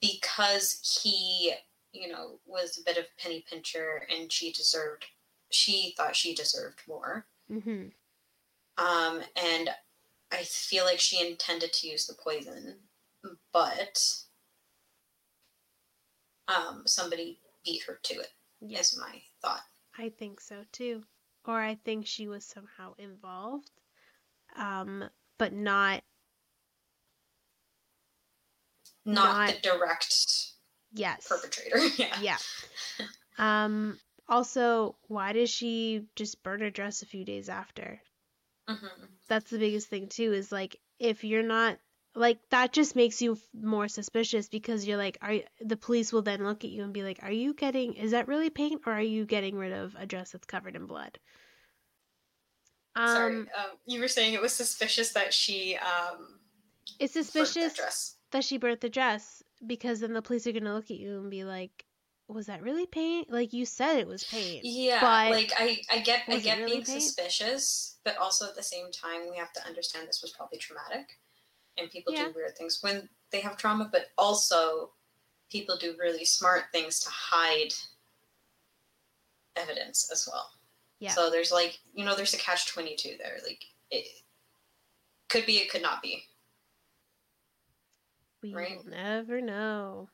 because he, you know, was a bit of a penny pincher and she deserved she thought she deserved more. Mhm. Um and I feel like she intended to use the poison, but um somebody beat her to it Yes. is my thought. I think so too. Or I think she was somehow involved, um, but not Not, Not- the direct yes. perpetrator. yeah. Yeah. Um. Also, why does she just burn her dress a few days after? hmm That's the biggest thing too. Is like if you're not like that, just makes you f- more suspicious because you're like, are the police will then look at you and be like, are you getting? Is that really paint, or are you getting rid of a dress that's covered in blood? Sorry, Um, um, you were saying it was suspicious that she um, it's that suspicious dress. that she burnt the dress because then the police are gonna look at you and be like, "Was that really paint? Like you said it was paint." Yeah, but like I, I get, I get really being paint? suspicious, but also at the same time, we have to understand this was probably traumatic, and people Yeah. do weird things when they have trauma. But also, people do really smart things to hide evidence as well. Yeah. So there's like, you know, there's a catch twenty two there. Like it could be, it could not be. We right. will never know.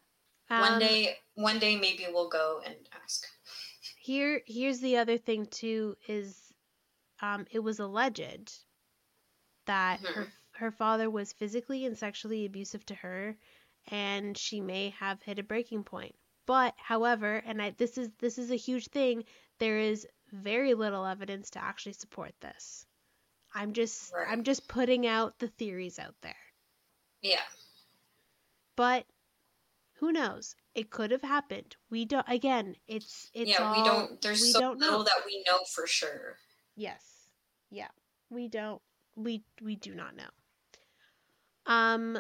one Um, day, one day, maybe we'll go and ask. Here, here's the other thing too is, um, it was alleged that her her father was physically and sexually abusive to her, and she may have hit a breaking point. But, however, and I this is this is a huge thing. There is very little evidence to actually support this. I'm just Right. I'm just putting out the theories out there. Yeah, But who knows? It could have happened. We don't. Again, it's it's yeah. all, we don't. There's we so don't know. that we know for sure. Yes. Yeah. We don't we we do not know. Um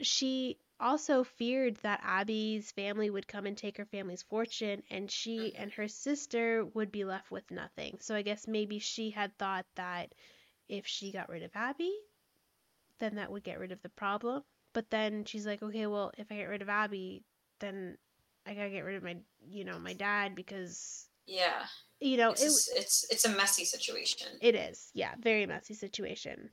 she also feared that Abby's family would come and take her family's fortune and she Mhm. and her sister would be left with nothing. So I guess maybe she had thought that if she got rid of Abby, then that would get rid of the problem. But then she's like, okay, well, if I get rid of Abby, then I gotta get rid of my, you know, my dad because, Yeah, you know, it's it, just- it's it's a messy situation. it is, yeah, very messy situation.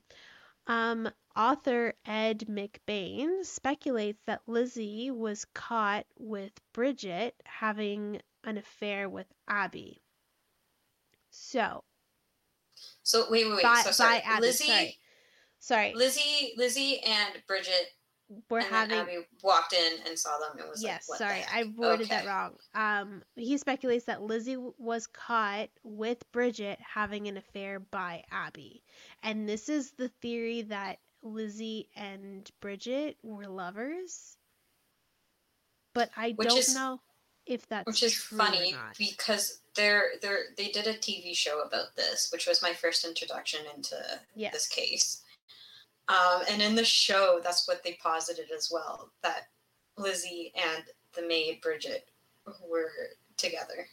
Um, author Ed McBain speculates that Lizzie was caught with Bridget having an affair with Abby. So, So wait, wait, wait. by, so sorry, by Abby, Lizzie, sorry, sorry, Lizzie, Lizzie, and Bridget, we're and having. Abby walked in and saw them and was Yes, like, "What sorry, I heck?" worded that wrong. Um, he speculates that Lizzie was caught with Bridget having an affair by Abby, and this is the theory that Lizzie and Bridget were lovers. But I Which don't is- know. if that's which is funny because they're they're they did a TV show about this, which was my first introduction into this case. Um, and in the show, that's what they posited as well that Lizzie and the maid Bridget were together.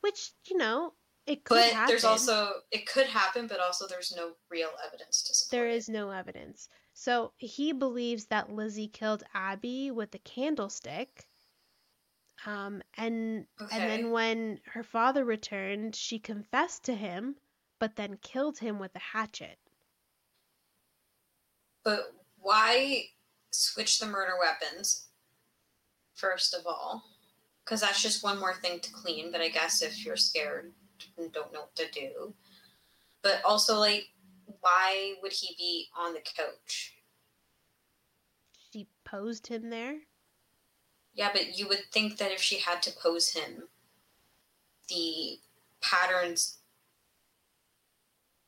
Which, you know, it could But happen. there's also it could happen, but also there's no real evidence to support. there is no evidence. So he believes that Lizzie killed Abby with a candlestick. Um, and and then when her father returned, she confessed to him, but then killed him with a hatchet. But why switch the murder weapons? First of all, because that's just one more thing to clean. But I guess if you're scared and don't know what to do, but also like, why would he be on the couch? She posed him there. Yeah, but you would think that if she had to pose him, the patterns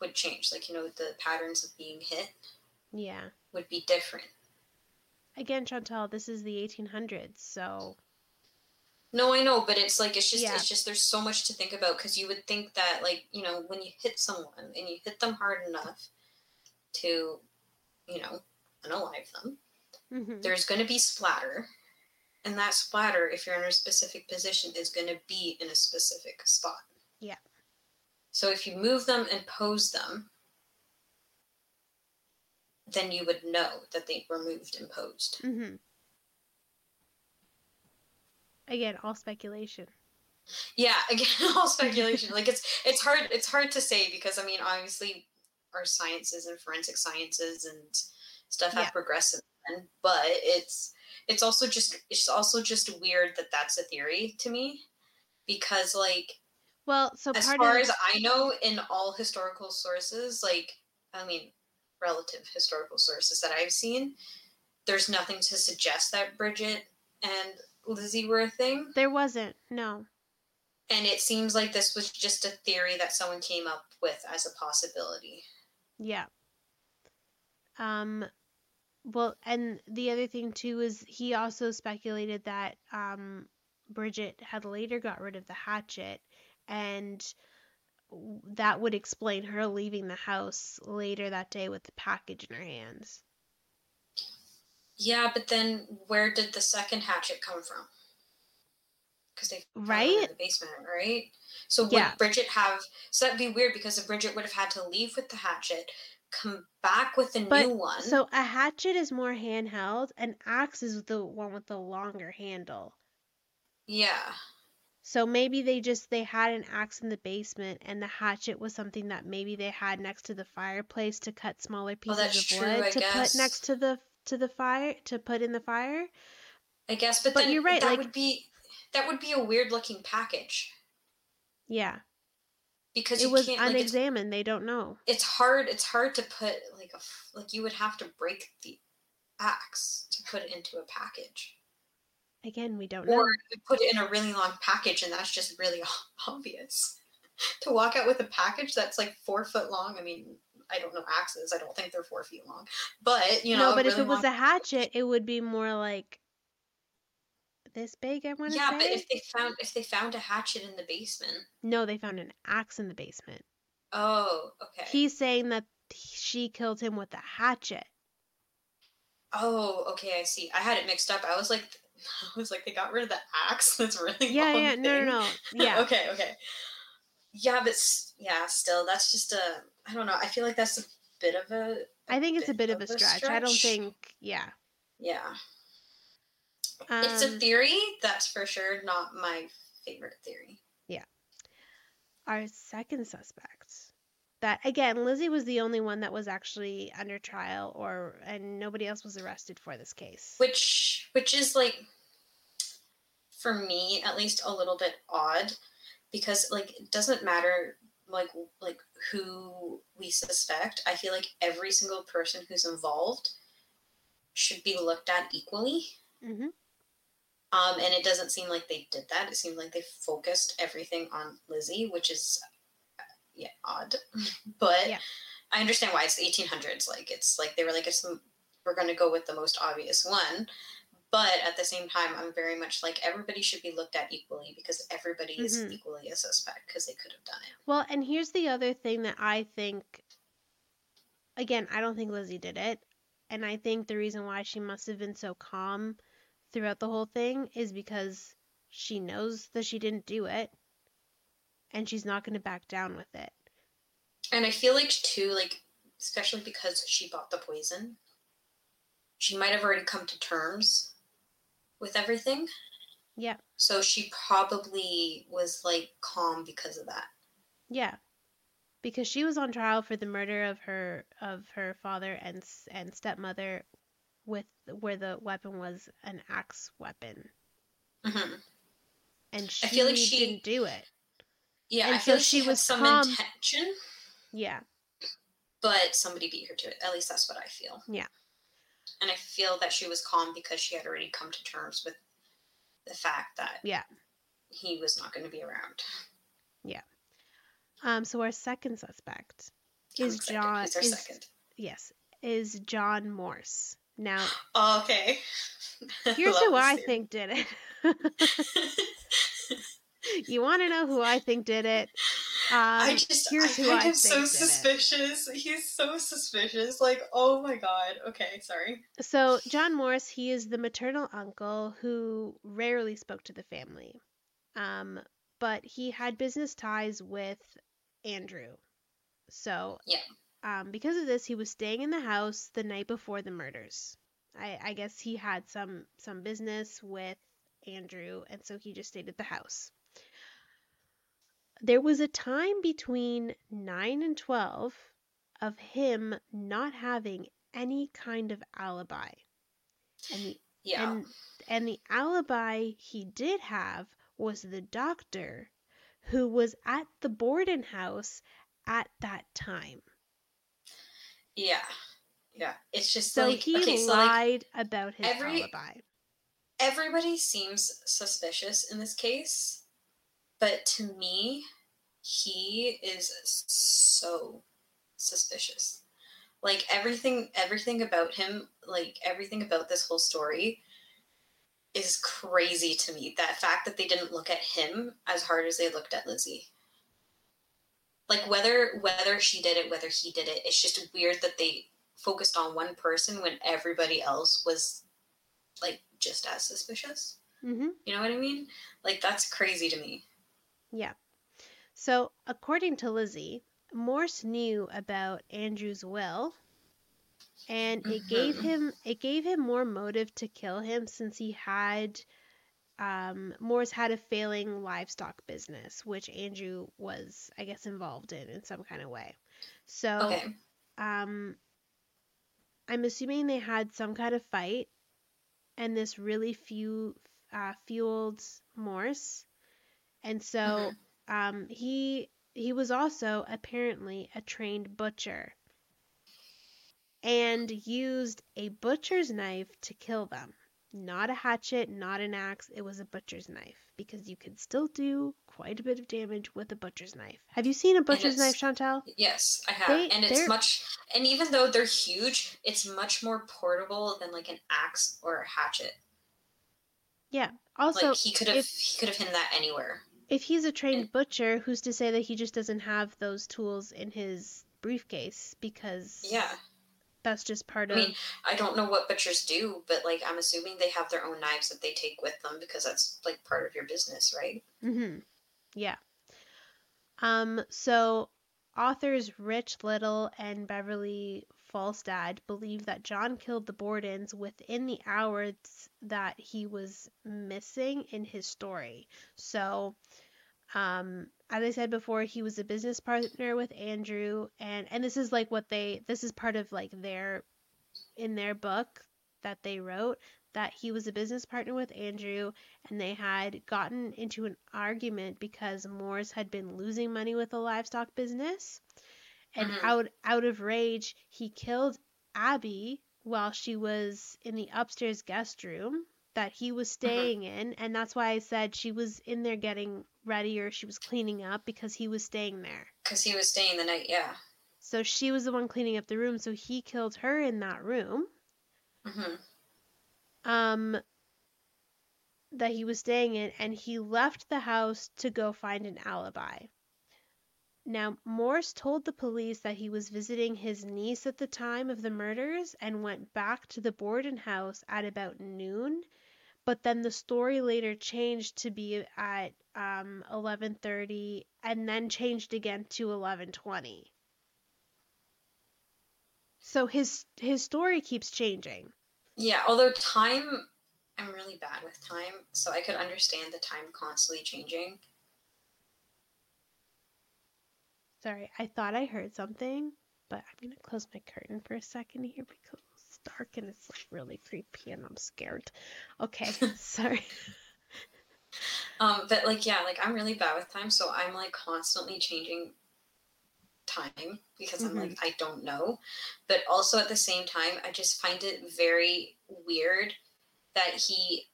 would change. Like you know, the patterns of being hit Yeah. would be different. Again, Chantal, this is the 1800s, so No, I know, but it's like it's just Yeah. it's just there's so much to think about because you would think that like you know when you hit someone and you hit them hard enough to you know unalive them, mhm. there's going to be splatter, and that splatter, if you're in a specific position, is going to be in a specific spot. Yeah. So if you move them and pose them, then you would know that they were moved and posed. Mhm. Again, all speculation. Yeah, again, all speculation. like it's it's hard it's hard to say because I mean obviously our sciences and forensic sciences and stuff have Yeah. progressed then, but it's it's also just it's also just weird that that's a theory to me because like Well, so as far of as I know in all historical sources like I mean relative historical sources that I've seen there's nothing to suggest that Bridget and Lizzie were a thing there wasn't. No. and it seems like this was just a theory that someone came up with as a possibility. Yeah. Um well, and the other thing too is he also speculated that um Bridget had later got rid of the hatchet and that would explain her leaving the house later that day with the package in her hands. Yeah, but then where did the second hatchet come from? Because they Right? in the basement, right? So would Yeah. Bridget have? So that'd be weird because if Bridget would have had to leave with the hatchet, come back with a But new one. so a hatchet is more handheld, an axe is the one with the longer handle. yeah, So maybe they just they had an axe in the basement and the hatchet was something that maybe they had next to the fireplace to cut smaller pieces of wood to guess. put next to the to the fire to put in the fire. I guess. But, But then you're right, that like- would be that would be a weird looking package Yeah. because It you was can't like unexamined, they don't know. it's hard it's hard to put like a like you would have to break the axe to put it into a package. Again, we don't know. or put it in a really long package and that's just really obvious to walk out with a package that's like four foot long i mean i don't know axes i don't think they're four feet long but you know no, but if it was long- a hatchet, it would be more like this big, I want to yeah say. but if they found if they found a hatchet in the basement No, they found an axe in the basement. oh okay He's saying that she killed him with a hatchet. oh okay i see i had it mixed up i was like i was like they got rid of the axe that's really Yeah, yeah, no, thing. no, no. Yeah. okay okay yeah but yeah still that's just a i don't know i feel like that's a bit of a I think it's a bit of a stretch. I don't think, yeah. yeah Um, it's a theory, that's for sure. Not my favorite theory. Yeah. Our second suspect. That again, Lizzie was the only one that was actually under trial, or and nobody else was arrested for this case. Which, which is like, for me at least, a little bit odd, because like it doesn't matter like like who we suspect. I feel like every single person who's involved should be looked at equally. hmm Um, and it doesn't seem like they did that. It seems like they focused everything on Lizzie, which is uh, yeah odd. but Yeah. I understand why it's the 1800s. Like it's like they were like it's we're going to go with the most obvious one. But at the same time, I'm very much like everybody should be looked at equally because everybody is Mhm. equally a suspect because they could have done it. Well, and here's the other thing that I think again, I don't think Lizzie did it. And I think the reason why she must have been so calm throughout the whole thing is because she knows that she didn't do it and she's not going to back down with it. And I feel like too, like especially because she bought the poison, she might have already come to terms with everything. Yeah. So she probably was like calm because of that. Yeah. Because she was on trial for the murder of her of her father and and stepmother with where the weapon was an axe weapon hmm and she, I feel like she- didn't do it. Yeah, And I so feel like she she, was some calm. intention, Yeah. but somebody beat her to it. At least that's what I feel. Yeah. And I feel that she was calm because she had already come to terms with the fact that Yeah. he was not going to be around. Yeah. Um so our second suspect is. John is second? yes, is John Morse. Now, Oh, okay. here's who I theory. think did it. you want to know who I think did it? Um, I just here's I who find I him so suspicious. He's so suspicious. Like, oh my god. Okay, sorry. So, John Morse, he is the maternal uncle who rarely spoke to the family. Um, but he had business ties with Andrew. So, Yeah. um, because of this, he was staying in the house the night before the murders. I, I guess he had some some business with Andrew, and so he just stayed at the house. There was a time between 9 and 12 of him not having any kind of alibi. And the, Yeah. and, and the alibi he did have was the doctor who was at the Borden house at that time. yeah. Yeah. It's just So like he okay, so like lied about his every- alibi. everybody seems suspicious in this case, but to me, he is so suspicious. Like everything everything about him, like everything about this whole story is crazy to me. That fact that they didn't look at him as hard as they looked at Lizzie. Like whether whether she did it, whether he did it, it's just weird that they focused on one person when everybody else was like just as suspicious. hmm You know what I mean? Like that's crazy to me. Yeah. So, according to Lizzie, Morse knew about Andrew's will, and it gave Mhm. him it gave him more motive to kill him since he had um, Morse had a failing livestock business, which Andrew was, I guess, involved in in some kind of way. So, Okay. um, I'm assuming they had some kind of fight, and this really few uh, fueled Morse, and so um, he he was also apparently a trained butcher, and used a butcher's knife to kill them. Not a hatchet, not an axe. It was a butcher's knife because you can still do quite a bit of damage with a butcher's knife. Have you seen a butcher's knife, Chantal? Yes, I have. They- and they're- it's much and even though they're huge, it's much more portable than like an axe or a hatchet. Yeah. Also, like he could have if- he could have hidden that anywhere. If he's a trained butcher, who's to say that he just doesn't have those tools in his briefcase because Yeah. that's just part I of mean, I don't know what butchers do, but like I'm assuming they have their own knives that they take with them because that's like part of your business, right? Mm-hmm. Yeah. Um, so authors Rich Little and Beverly Falstad believed that John killed the Bordens within the hours that he was missing in his story. So, um, as I said before, he was a business partner with Andrew, and and this is like what they this is part of like their in their book that they wrote that he was a business partner with Andrew and they had gotten into an argument because Morse had been losing money with the livestock business. And Mhm. out out of rage, he killed Abby while she was in the upstairs guest room that he was staying in, and that's why I said she was in there getting ready or she was cleaning up because he was staying there. Because he was staying the night. Yeah. So she was the one cleaning up the room, so he killed her in that room. hmm Um, that he was staying in and he left the house to go find an alibi. Now, Morse told the police that he was visiting his niece at the time of the murders and went back to the Borden house at about noon. But then the story later changed to be at um, 11:30 and then changed again to 11:20. So his his story keeps changing. Yeah, although time, I'm really bad with time, so I could understand the time constantly changing. Sorry, I thought I heard something, but I'm gonna close my curtain for a second here because it's dark and it's like really creepy and I'm scared. Okay, sorry. Um, but like yeah, like I'm really bad with time, so I'm like constantly changing time because I'm like I don't know. But also at the same time, I just find it very weird that he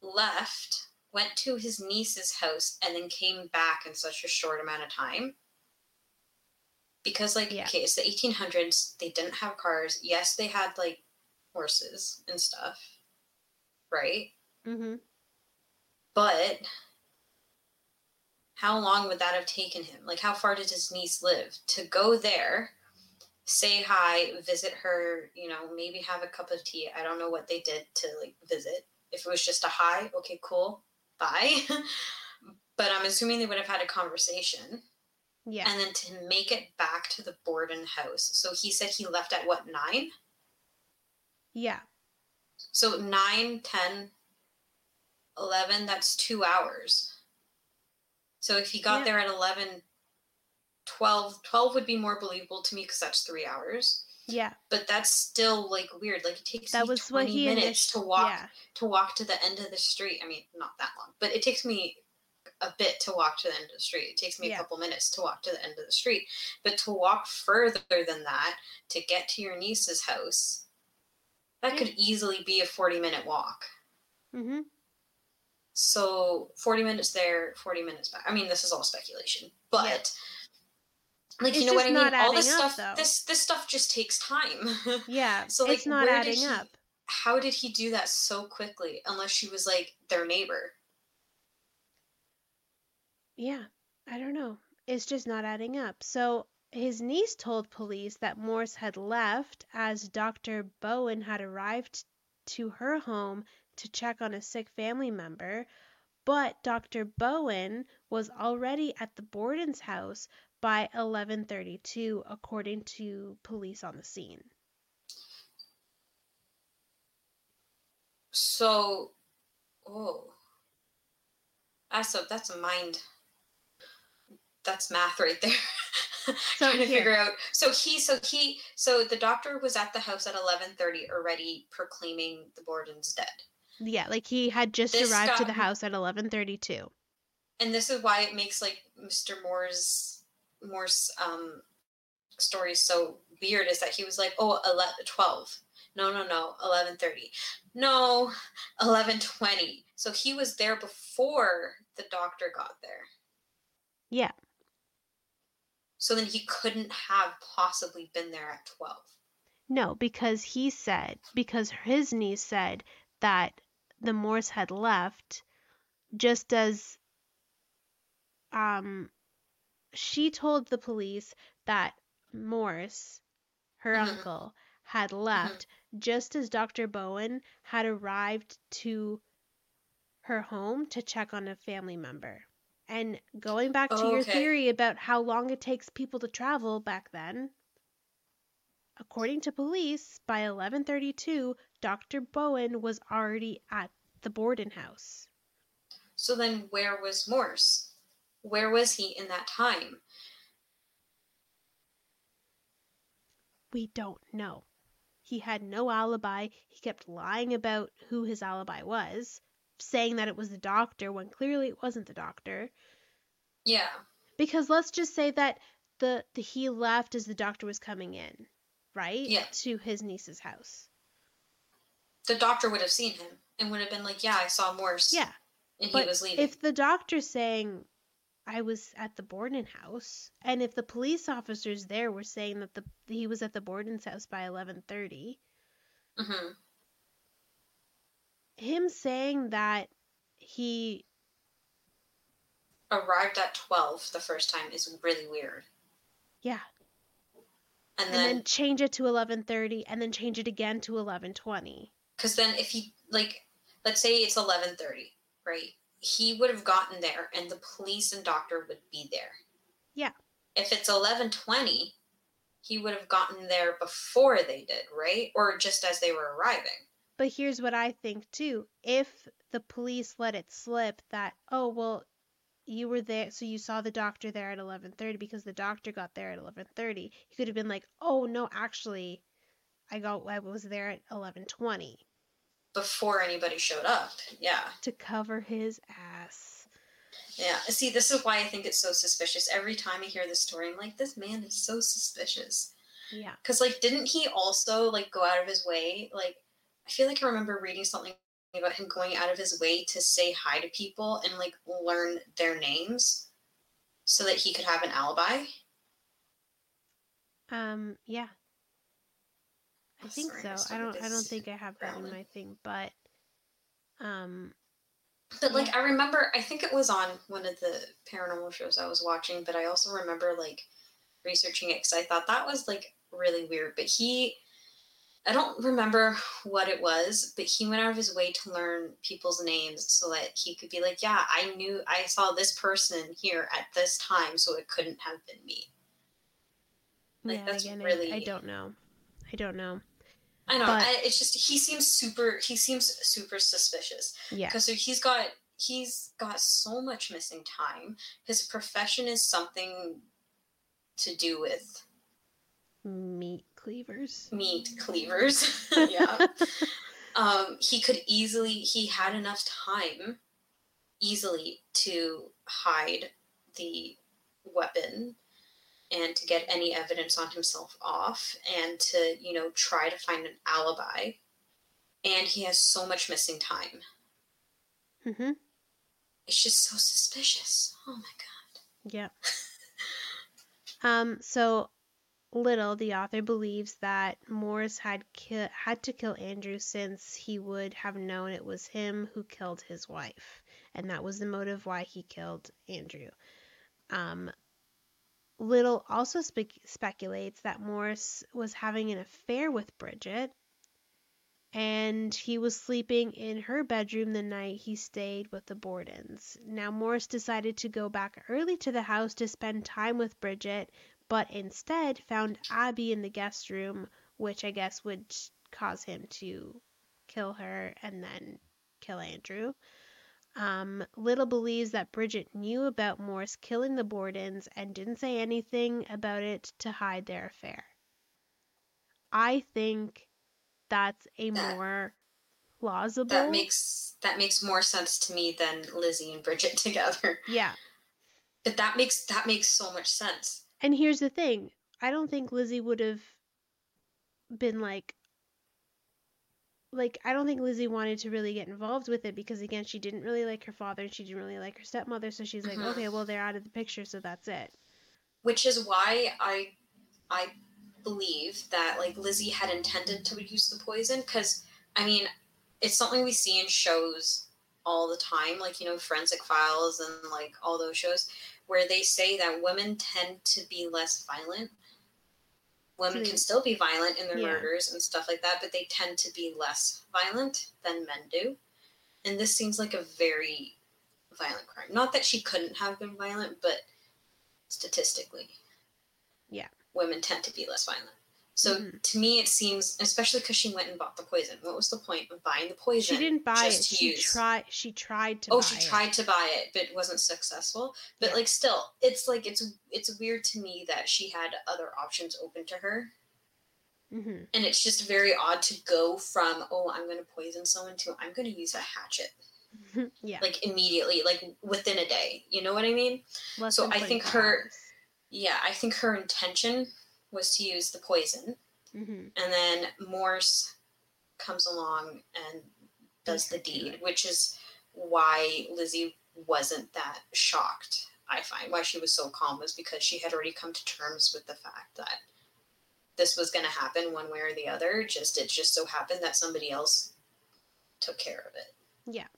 left, went to his niece's house, and then came back in such a short amount of time. Because like Yeah. okay, it's the 1800s. They didn't have cars. Yes, they had like horses and stuff, right? Mhm. But how long would that have taken him? Like, how far did his niece live? To go there, say hi, visit her, you know, maybe have a cup of tea. I don't know what they did to like visit. If it was just a hi, okay, cool, bye. but I'm assuming they would have had a conversation. Yeah. And then to make it back to the Borden house. So he said he left at what, nine? Yeah. So 9, 10, 11, that's two hours. So if he got Yeah. there at 11, 12, 12 would be more believable to me because that's three hours. Yeah. But that's still like weird. Like it takes That me was 20 what he minutes to walk Yeah. to walk to the end of the street. I mean, not that long, but it takes me a bit to walk to the end of the street. It takes me Yeah. a couple minutes to walk to the end of the street. But to walk further than that to get to your niece's house, that could easily be a 40 minute walk. Mm-hmm. So 40 minutes there, 40 minutes back. I mean, this is all speculation, but Yeah. like It's you know what I mean. All this up, stuff, though. this this stuff just takes time. Yeah. So, like, it's not adding he- up. How did he do that so quickly? Unless she was like their neighbor. Yeah, I don't know. It's just not adding up. So his niece told police that Morse had left as Dr. Bowen had arrived to her home to check on a sick family member, but Dr. Bowen was already at the Borden's house by 11:32 according to police on the scene. So, oh, that's a that's a mind. That's math right there. So Trying to here- figure out. So he, so he, so the doctor was at the house at eleven thirty, already proclaiming the Borden's dead. Yeah, like he had just This arrived to the house at 11:32. and this is why it makes like Mr. Morse's Morse's um story so weird is that he was like, oh, 11, 12. No, no, no, 11:30. No, 11:20. So he was there before the doctor got there. Yeah. So then he couldn't have possibly been there at 12. No, because he said, because his niece said that the Morse had left just as um she told the police that Morse, her Mhm. uncle, had left just as Dr. Bowen had arrived to her home to check on a family member. And going back to Oh, your theory about how long it takes people to travel back then, according to police, by 11:32, Dr. Bowen was already at the Borden house. So then where was Morse? Where was he in that time? We don't know. He had no alibi. He kept lying about who his alibi was, saying that it was the doctor when clearly it wasn't the doctor. Yeah. Because let's just say that the, the he left as the doctor was coming in, right? Yeah. To his niece's house. The doctor would have seen him and would have been like, "Yeah, I saw Morse." Yeah. And he But was leaving. if the doctor's saying I was at the Borden house, and if the police officers there were saying that the he was at the Borden's house by eleven thirty, hmm him saying that he arrived at 12 the first time is really weird. yeah, And and then then change it to 11:30 and then change it again to 11:20. because then if he like let's say it's 11:30, right? He would have gotten there and the police and doctor would be there. Yeah. If it's 11:20, he would have gotten there before they did, right? Or just as they were arriving. But here's what I think too. If the police let it slip that, oh, well, you were there, so you saw the doctor there at 11:30 because the doctor got there at 11:30. He could have been like, "Oh, no, actually, I got I was there at 11:20." before anybody showed up. Yeah. to cover his ass. Yeah. See, this is why I think it's so suspicious. Every time I hear this story, I'm like, this man is so suspicious. Yeah. Because, like, didn't he also, like, go out of his way? Like, I feel like I remember reading something about him going out of his way to say hi to people and, like, learn their names so that he could have an alibi. Um, yeah. I think sorry, so. I don't I don't think I have that in my thing, but um But like I remember, I think it was on one of the paranormal shows I was watching. But I also remember like researching it because I thought that was like really weird. But he, I don't remember what it was, but he went out of his way to learn people's names so that he could be like, yeah, I knew I saw this person here at this time, so it couldn't have been me. Like, yeah, that's again, I- I, don't know. I don't know. I know. But- I, it's just he seems super. He seems super suspicious. Yeah. because he's got he's got so much missing time his profession is something to do with Meat cleavers. meat cleavers yeah um he could easily he had enough time easily to hide the weapon and to get any evidence on himself off and to you know try to find an alibi and he has so much missing time Mm mhm. it's just so suspicious oh my god Yeah. um so Little, the author believes that Morse had ki- had to kill Andrew since he would have known it was him who killed his wife, and that was the motive why he killed Andrew. Um, Little also spe- speculates that Morse was having an affair with Bridget, and he was sleeping in her bedroom the night he stayed with the Bordens. Now, Morse decided to go back early to the house to spend time with Bridget, but instead found Abby in the guest room, which I guess would cause him to kill her and then kill Andrew. Um, Little believes that Bridget knew about Morse killing the Bordens and didn't say anything about it to hide their affair. I think that's a That- more plausible. that makes that makes more sense to me than lizzie and bridget together yeah. but that makes that makes so much sense And here's the thing I don't think Lizzie would have been like, like, I don't think Lizzie wanted to really get involved with it because, again, she didn't really like her father and she didn't really like her stepmother. So she's like, Mhm. okay, well, they're out of the picture, so that's it. which is why i i believe that like lizzie had intended to use the poison because i mean it's something we see in shows all the time like you know forensic files and like all those shows where they say that women tend to be less violent women Hmm. can still be violent in their Yeah. murders and stuff like that but they tend to be less violent than men do and this seems like a very violent crime not that she couldn't have been violent but statistically Yeah. women tend to be less violent so Mhm. to me it seems especially because she went and bought the poison what was the point of buying the poison She didn't buy it. She use? tried. She tried to. oh she it. tried to buy it but wasn't successful but Yeah. like still it's like it's it's weird to me that she had other options open to her Mhm. and it's just very odd to go from oh i'm going to poison someone to i'm going to use a hatchet yeah. like immediately like within a day you know what i mean Less so I think 24 her- yeah i think her intention was to use the poison Mhm. and then morse comes along and does the Beat her to deed which is why lizzie wasn't that shocked i find why she was so calm was because she had already come to terms with the fact that this was going to happen one way or the other just it just so happened that somebody else took care of it Yeah.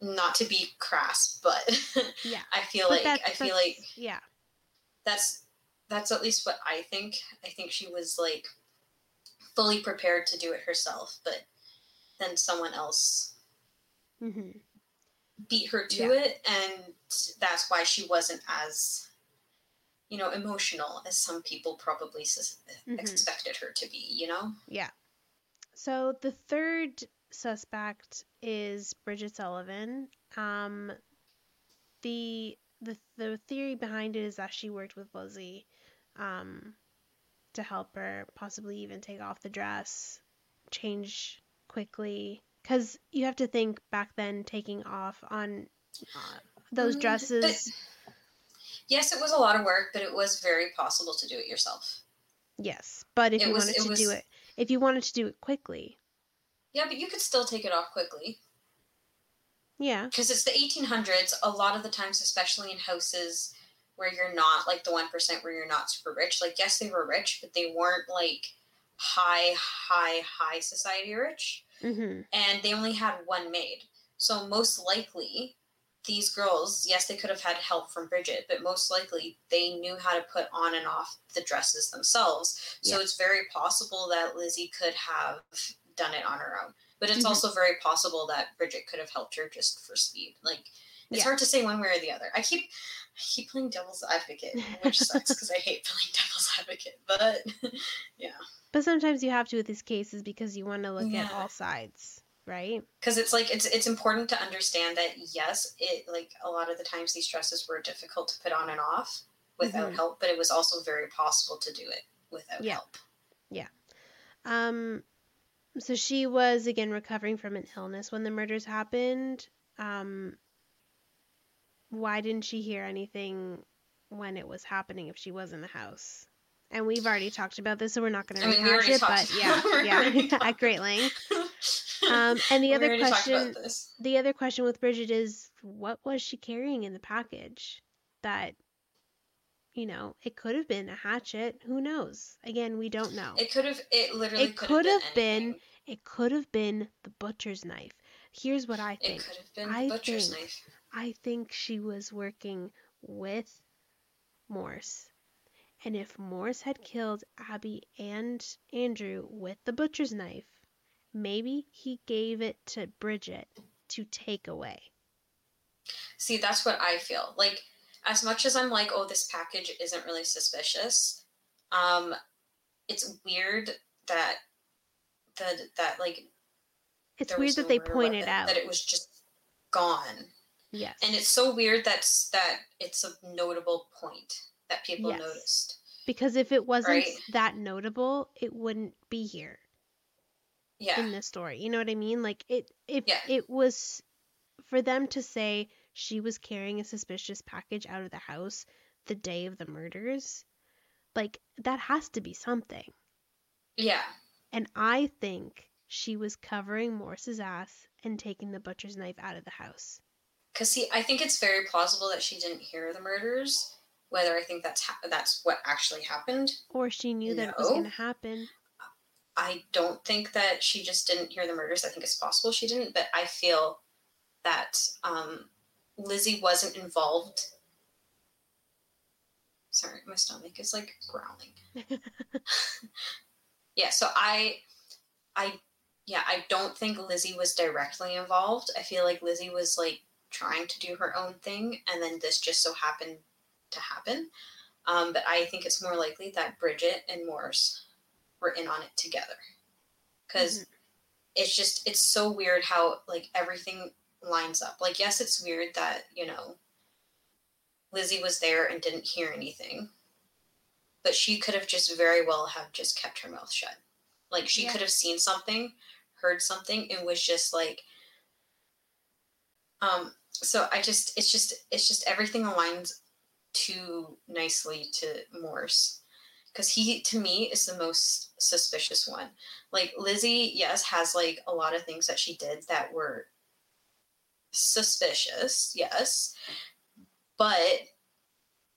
not to be crass, but Yeah. I feel But like I feel like yeah. that's that's at least what I think. I think she was like fully prepared to do it herself, but then someone else hmm beat her to Yeah. it and that's why she wasn't as you know emotional as some people probably sus- Mhm. expected her to be you know Yeah. So the third suspect is Bridget Sullivan. Um, the the the theory behind it is that she worked with Lizzie, um, to help her possibly even take off the dress, change quickly. Because you have to think back then, taking off on uh, those Mm, dresses. yes it was a lot of work but it was very possible to do it yourself Yes, but if It you was- wanted to was- do it, if you wanted to do it quickly, yeah but you could still take it off quickly yeah, because it's the 1800s a lot of the times especially in houses where you're not like the 1% where you're not super rich like yes they were rich but they weren't like high high high society rich mm-hmm. and they only had one maid so most likely these girls yes they could have had help from bridget but most likely they knew how to put on and off the dresses themselves so Yeah. it's very possible that lizzie could have done it on her own but it's Mhm. also very possible that bridget could have helped her just for speed like it's Yeah. hard to say one way or the other i keep i keep playing devil's advocate which sucks because i hate playing devil's advocate but yeah But sometimes you have to with these cases because you want to look at all sides, right? because it's like it's it's important to understand that yes it like a lot of the times these dresses were difficult to put on and off without Mhm. help but it was also very possible to do it without Yeah. help Yeah. Um, so she was again recovering from an illness when the murders happened. Um, why didn't she hear anything when it was happening if she was in the house? And we've already talked about this, so we're not going to rehash it. But yeah, yeah, at great length. Um, and the We other question, the other question with Bridget is, what was she carrying in the package? That, you know, it could have been a hatchet. Who knows? Again, we don't know. it could have it literally It could, have been, been- It could have been the butcher's knife. Here's what I think. it could have been I butcher's think- knife I think she was working with Morse. And if Morse had killed Abby and Andrew with the butcher's knife, maybe he gave it to Bridget to take away. see that's what i feel like as much as i'm like oh this package isn't really suspicious um it's weird that that that like It's weird that no they pointed out. that it was just gone yes. and it's so weird that's that it's a notable point that people Yes. noticed because if it wasn't Right. that notable, it wouldn't be here. yeah in this story. You know what I mean? Like it if Yeah. it was for them to say she was carrying a suspicious package out of the house the day of the murders, like that has to be something. yeah And I think she was covering Morse's ass and taking the butcher's knife out of the house. Because see i think it's very plausible that she didn't hear the murders whether i think that's ha- that's what actually happened. Or she knew that it was going to happen. i don't think that she just didn't hear the murders. I think it's possible she didn't but i feel that um, lizzie wasn't involved. Sorry my stomach is like growling. Yeah so i i yeah i don't think lizzie was directly involved. I feel like lizzie was like trying to do her own thing and then this just so happened to happen. Um, but i think it's more likely that bridget and morse were in on it together. Because it's just it's so weird how like everything lines up. Like yes it's weird that you know lizzie was there and didn't hear anything but she could have just very well have just kept her mouth shut. Like she Yeah. could have seen something heard something and was just like um so i just it's just it's just everything aligns too nicely to morse because he to me is the most suspicious one like lizzie yes has like a lot of things that she did that were suspicious yes but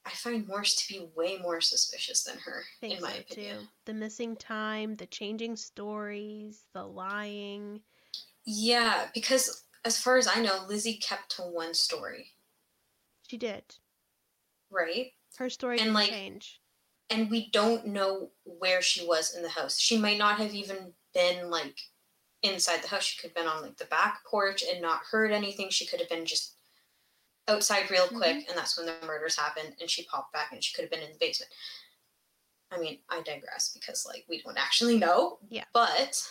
i find morse to be way more suspicious than her in my so opinion too. The missing time, the changing stories, the lying. Yeah, because as far as I know, Lizzie kept to one story, She did. right? Her story And, didn't like, change. And we don't know where she was in the house. She might not have even been like inside the house. She could have been on like the back porch and not heard anything. She could have been just outside real mm-hmm. quick, and that's when the murders happened. And she popped back, and she could have been in the basement. I mean, I digress because like we don't actually know. Yeah. But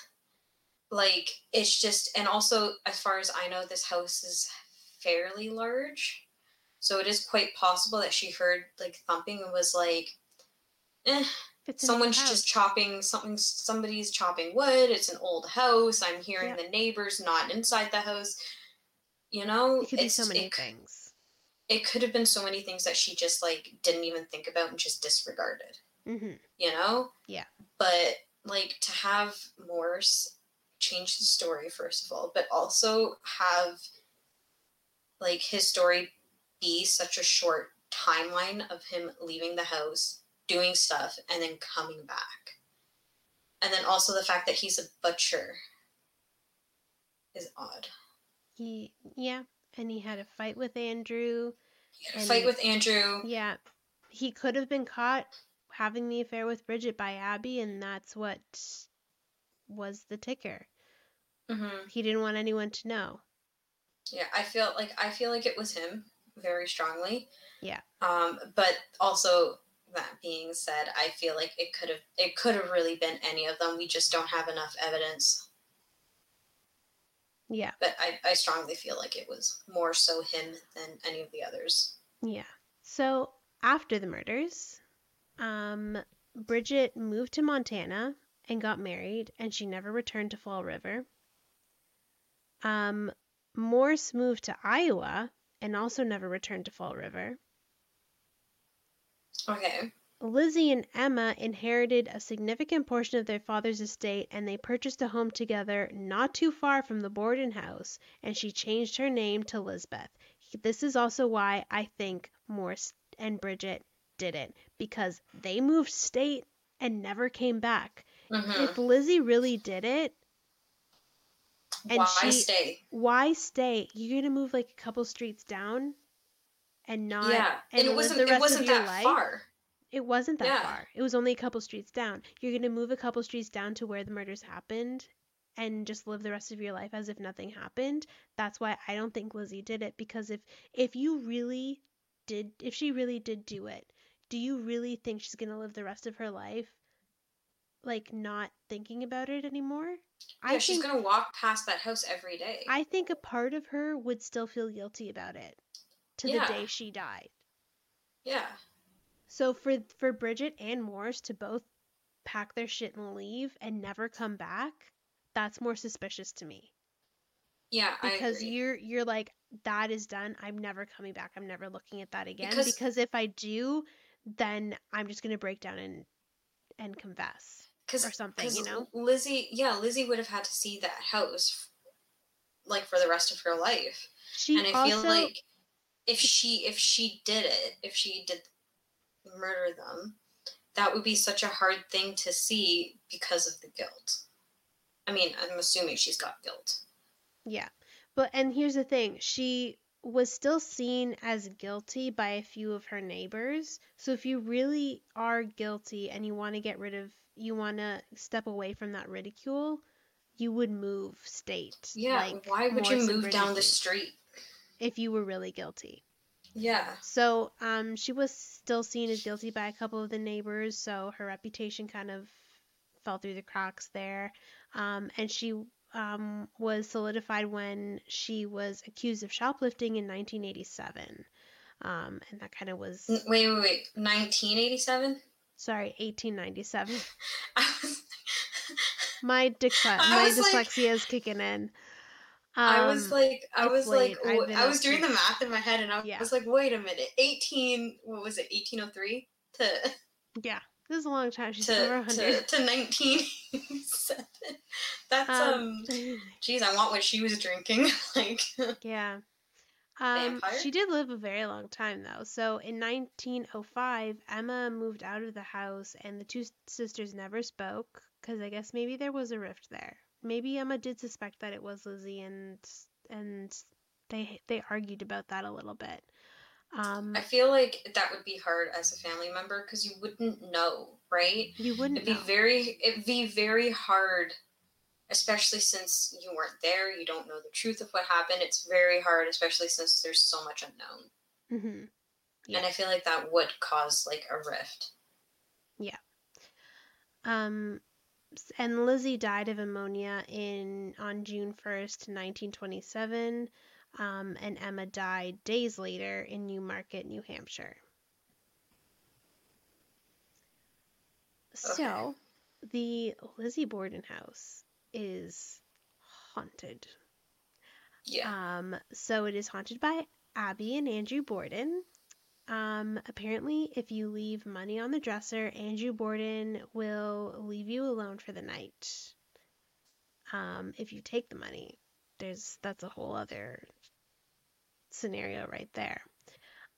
like it's just, and also as far as I know, this house is fairly large, so it is quite possible that she heard like thumping and was like, eh, someone's just chopping something somebody's chopping wood it's an old house i'm hearing Yep. the neighbors not inside the house you know It could be it's- so many it, things. it could have been so many things that she just like didn't even think about and just disregarded hmm you know Yeah. but like to have morse change the story first of all but also have like his story be such a short timeline of him leaving the house doing stuff and then coming back and then also the fact that he's a butcher is odd He, yeah, and he had a fight with Andrew. he had a And- fight with andrew Yeah, he could have been caught having the affair with Bridget by Abby, and that's what was the ticker. Hmm He didn't want anyone to know. Yeah, I feel like I feel like it was him very strongly. Yeah. Um, but also that being said, I feel like it could have it could have really been any of them. We just don't have enough evidence. Yeah, But I, I strongly feel like it was more so him than any of the others. yeah. So after the murders, um, Bridget moved to Montana and got married, and she never returned to Fall River. Um, Morse moved to Iowa and also never returned to Fall River. Okay. Lizzie and Emma inherited a significant portion of their father's estate and they purchased a home together not too far from the Borden house, and she changed her name to Lizbeth. This is also why I think Morse and Bridget did it because they moved state and never came back. hmm If Lizzie really did it, and Why she- stay? why stay? You're gonna move like a couple streets down and not yeah, and, and it wasn't it wasn't that life? far. It wasn't that Yeah. far. It was only a couple streets down. You're going to move a couple streets down to where the murders happened and just live the rest of your life as if nothing happened. That's why I don't think Lizzie did it because if if you really did if she really did do it, do you really think she's going to live the rest of her life like not thinking about it anymore? Yeah, I she's think gonna walk past that house every day. I think a part of her would still feel guilty about it to Yeah. the day she died. yeah. So for for Bridget and Morse to both pack their shit and leave and never come back, that's more suspicious to me. Yeah, I Because you're you're like that is done. I'm never coming back. I'm never looking at that again Because- because, if I do, then I'm just going to break down and and confess Cause, or something, 'cause you know? Lizzie, yeah, Lizzie would have had to see that house, like for the rest of her life. She and I feel also like if she if she did it, if she did murder them, that would be such a hard thing to see because of the guilt. I mean, I'm assuming she's got guilt. Yeah. But and here's the thing, she was still seen as guilty by a few of her neighbors. So if you really are guilty and you want to get rid of you want to step away from that ridicule, you would move state. Yeah, like why would you move down the street? if you were really guilty? Yeah. So um she was still seen as guilty by a couple of the neighbors, so her reputation kind of fell through the cracks there. Um and she um, was solidified when she was accused of shoplifting in 1987. Um, and that kind of was, Wait, wait, wait. 1987? Sorry, 1897. Was, My, dysle- my was like- dyslexia is kicking in. I was Um, like, I was like, late. Wh- I was doing the math in my head, and I Yeah. was like, wait a minute, 18, what was it, 1803 to yeah, this is a long time. She's to over to, 100. to 1987? That's um, geez, I want what she was drinking. like, Yeah. Um, Vampire? she did live a very long time though. So in 1905, Emma moved out of the house, and the two sisters never spoke because I guess maybe there was a rift there. Maybe Emma did suspect that it was Lizzie and and they they argued about that a little bit. Um, I feel like that would be hard as a family member because you wouldn't know, right? you wouldn't It'd be know. very it'd be very hard, especially since you weren't there. You don't know the truth of what happened. It's very hard, especially since there's so much unknown. hmm Yeah. And I feel like that would cause like a rift. Yeah. Um, and Lizzie died of pneumonia in on June first, nineteen twenty seven. Um, and Emma died days later in Newmarket, New Hampshire. Okay. So, the Lizzie Borden house is haunted. Yeah. Um, so it is haunted by Abby and Andrew Borden. Um, apparently, if you leave money on the dresser, Andrew Borden will leave you alone for the night. Um, if you take the money, there's that's a whole other scenario right there.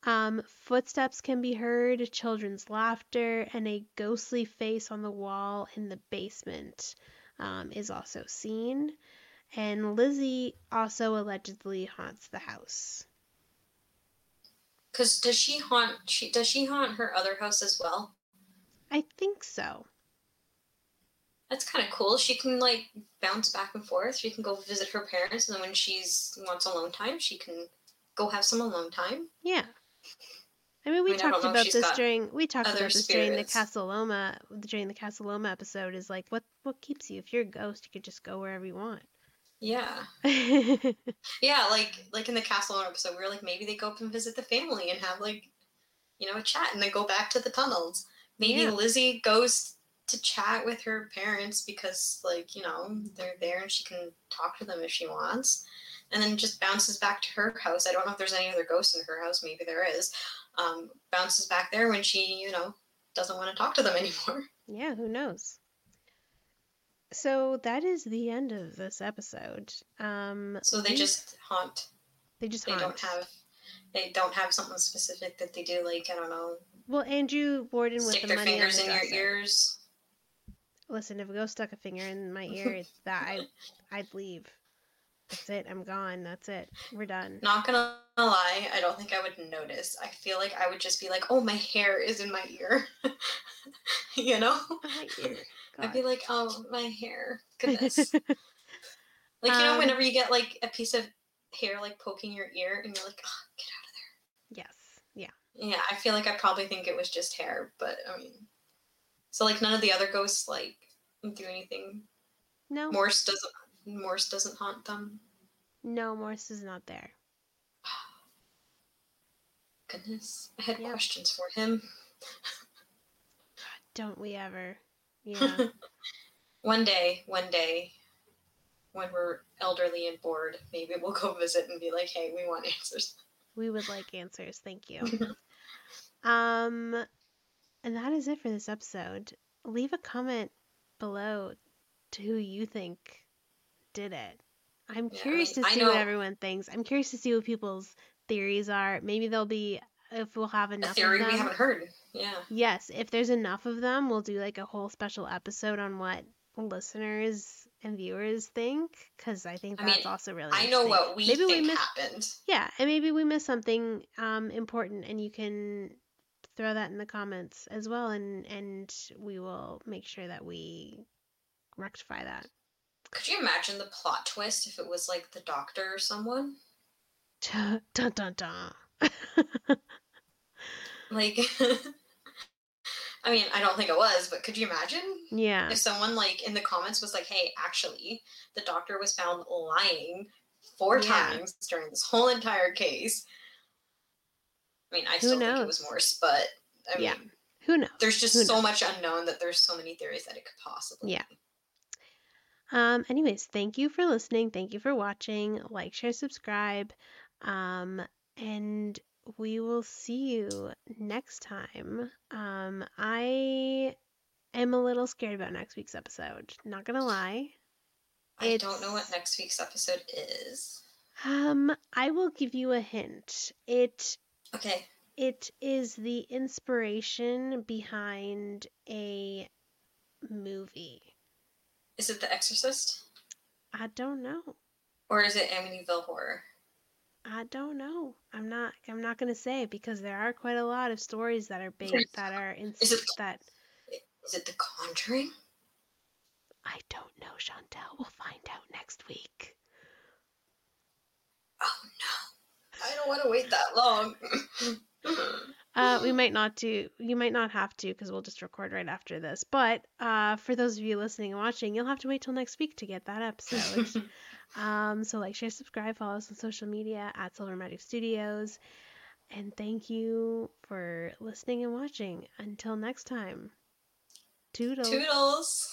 Um, footsteps can be heard, children's laughter, and a ghostly face on the wall in the basement um, is also seen. And Lizzie also allegedly haunts the house. Cause does she haunt she does she haunt her other house as well? I think so. That's kind of cool. She can like bounce back and forth. She can go visit her parents, and then when she's wants alone time, she can go have some alone time. Yeah. I mean, we I mean, I don't talked about this during we talked about this during the spirits. Casa Loma during the Casa Loma episode. Is like what what keeps you? If you're a ghost, you could just go wherever you want. Yeah, yeah. Like like in the Owner episode, we were like maybe they go up and visit the family and have like you know a chat, and then go back to the tunnels. Maybe Yeah. Lizzie goes to chat with her parents because like you know they're there and she can talk to them if she wants, and then just bounces back to her house. I don't know if there's any other ghosts in her house. Maybe there is. Um, bounces back there when she you know doesn't want to talk to them anymore. yeah, who knows? So that is the end of this episode. Um, So they just haunt. they just They haunt. don't have. They don't have something specific that they do. Like I don't know, Well, Andrew Borden with stick the their money fingers in your ears. Listen, if a ghost stuck a finger in my ear, it's that I I'd leave. That's it. I'm gone. That's it. We're done. Not gonna lie, I don't think I would notice. I feel like I would just be like, "Oh, my hair is in my ear," you know. Oh, my ear. I'd be like, "Oh, my hair, goodness." like you know, Um, whenever you get like a piece of hair like poking your ear, and you're like, oh, "Get out of there." yes. Yeah. Yeah, I feel like I probably think it was just hair, but I mean, so like none of the other ghosts like do anything. No. Morse doesn't. Morse doesn't haunt them. No, Morse is not there. Goodness, I had questions for him. Don't we ever? Yeah. one day, one day, when we're elderly and bored, maybe we'll go visit and be like, "Hey, we want answers." we would like answers. Thank you. Um, and that is it for this episode. Leave a comment below to who you think did it. I'm Yeah, curious to I see what everyone thinks. I'm curious to see what people's theories are. Maybe there'll be if we'll have A enough theory of we them. haven't heard. Yeah. Yes, if there's enough of them, we'll do like a whole special episode on what listeners and viewers think because I think I that's mean, also really I know what we Maybe we missed happened. yeah, and maybe we missed something um, important, and you can throw that in the comments as well, and and we will make sure that we rectify that. Could you imagine the plot twist if it was like the doctor or someone? dun dun dun. Like, I mean, I don't think it was, but could you imagine yeah, if someone like in the comments was like, "Hey, actually, the doctor was found lying four Yeah. times during this whole entire case." I mean, I Who still think it was? Morse, but I Yeah. mean, who knows? there's just Who so knows? much unknown that there's so many theories that it could possibly. Yeah. be. Um, anyways, thank you for listening. Thank you for watching. Like, share, subscribe. Um, and we will see you next time. Um, I am a little scared about next week's episode. Not gonna lie. I don't know what next week's episode is. Um, I will give you a hint. It Okay. it is the inspiration behind a movie. Is it The Exorcist? I don't know. or is it Amityville Horror? I don't know. I'm not. I'm not gonna say because there are quite a lot of stories that are based that are in Is it- that. Is it The Conjuring? I don't know, Chantal. We'll find out next week. Oh no, I don't want to wait that long. Uh, we might not do. You might not have to because we'll just record right after this. But uh, for those of you listening and watching, you'll have to wait till next week to get that episode. um, so like, share, subscribe, follow us on social media at Silver Magic Studios, and thank you for listening and watching. Until next time, toodles. Toodles.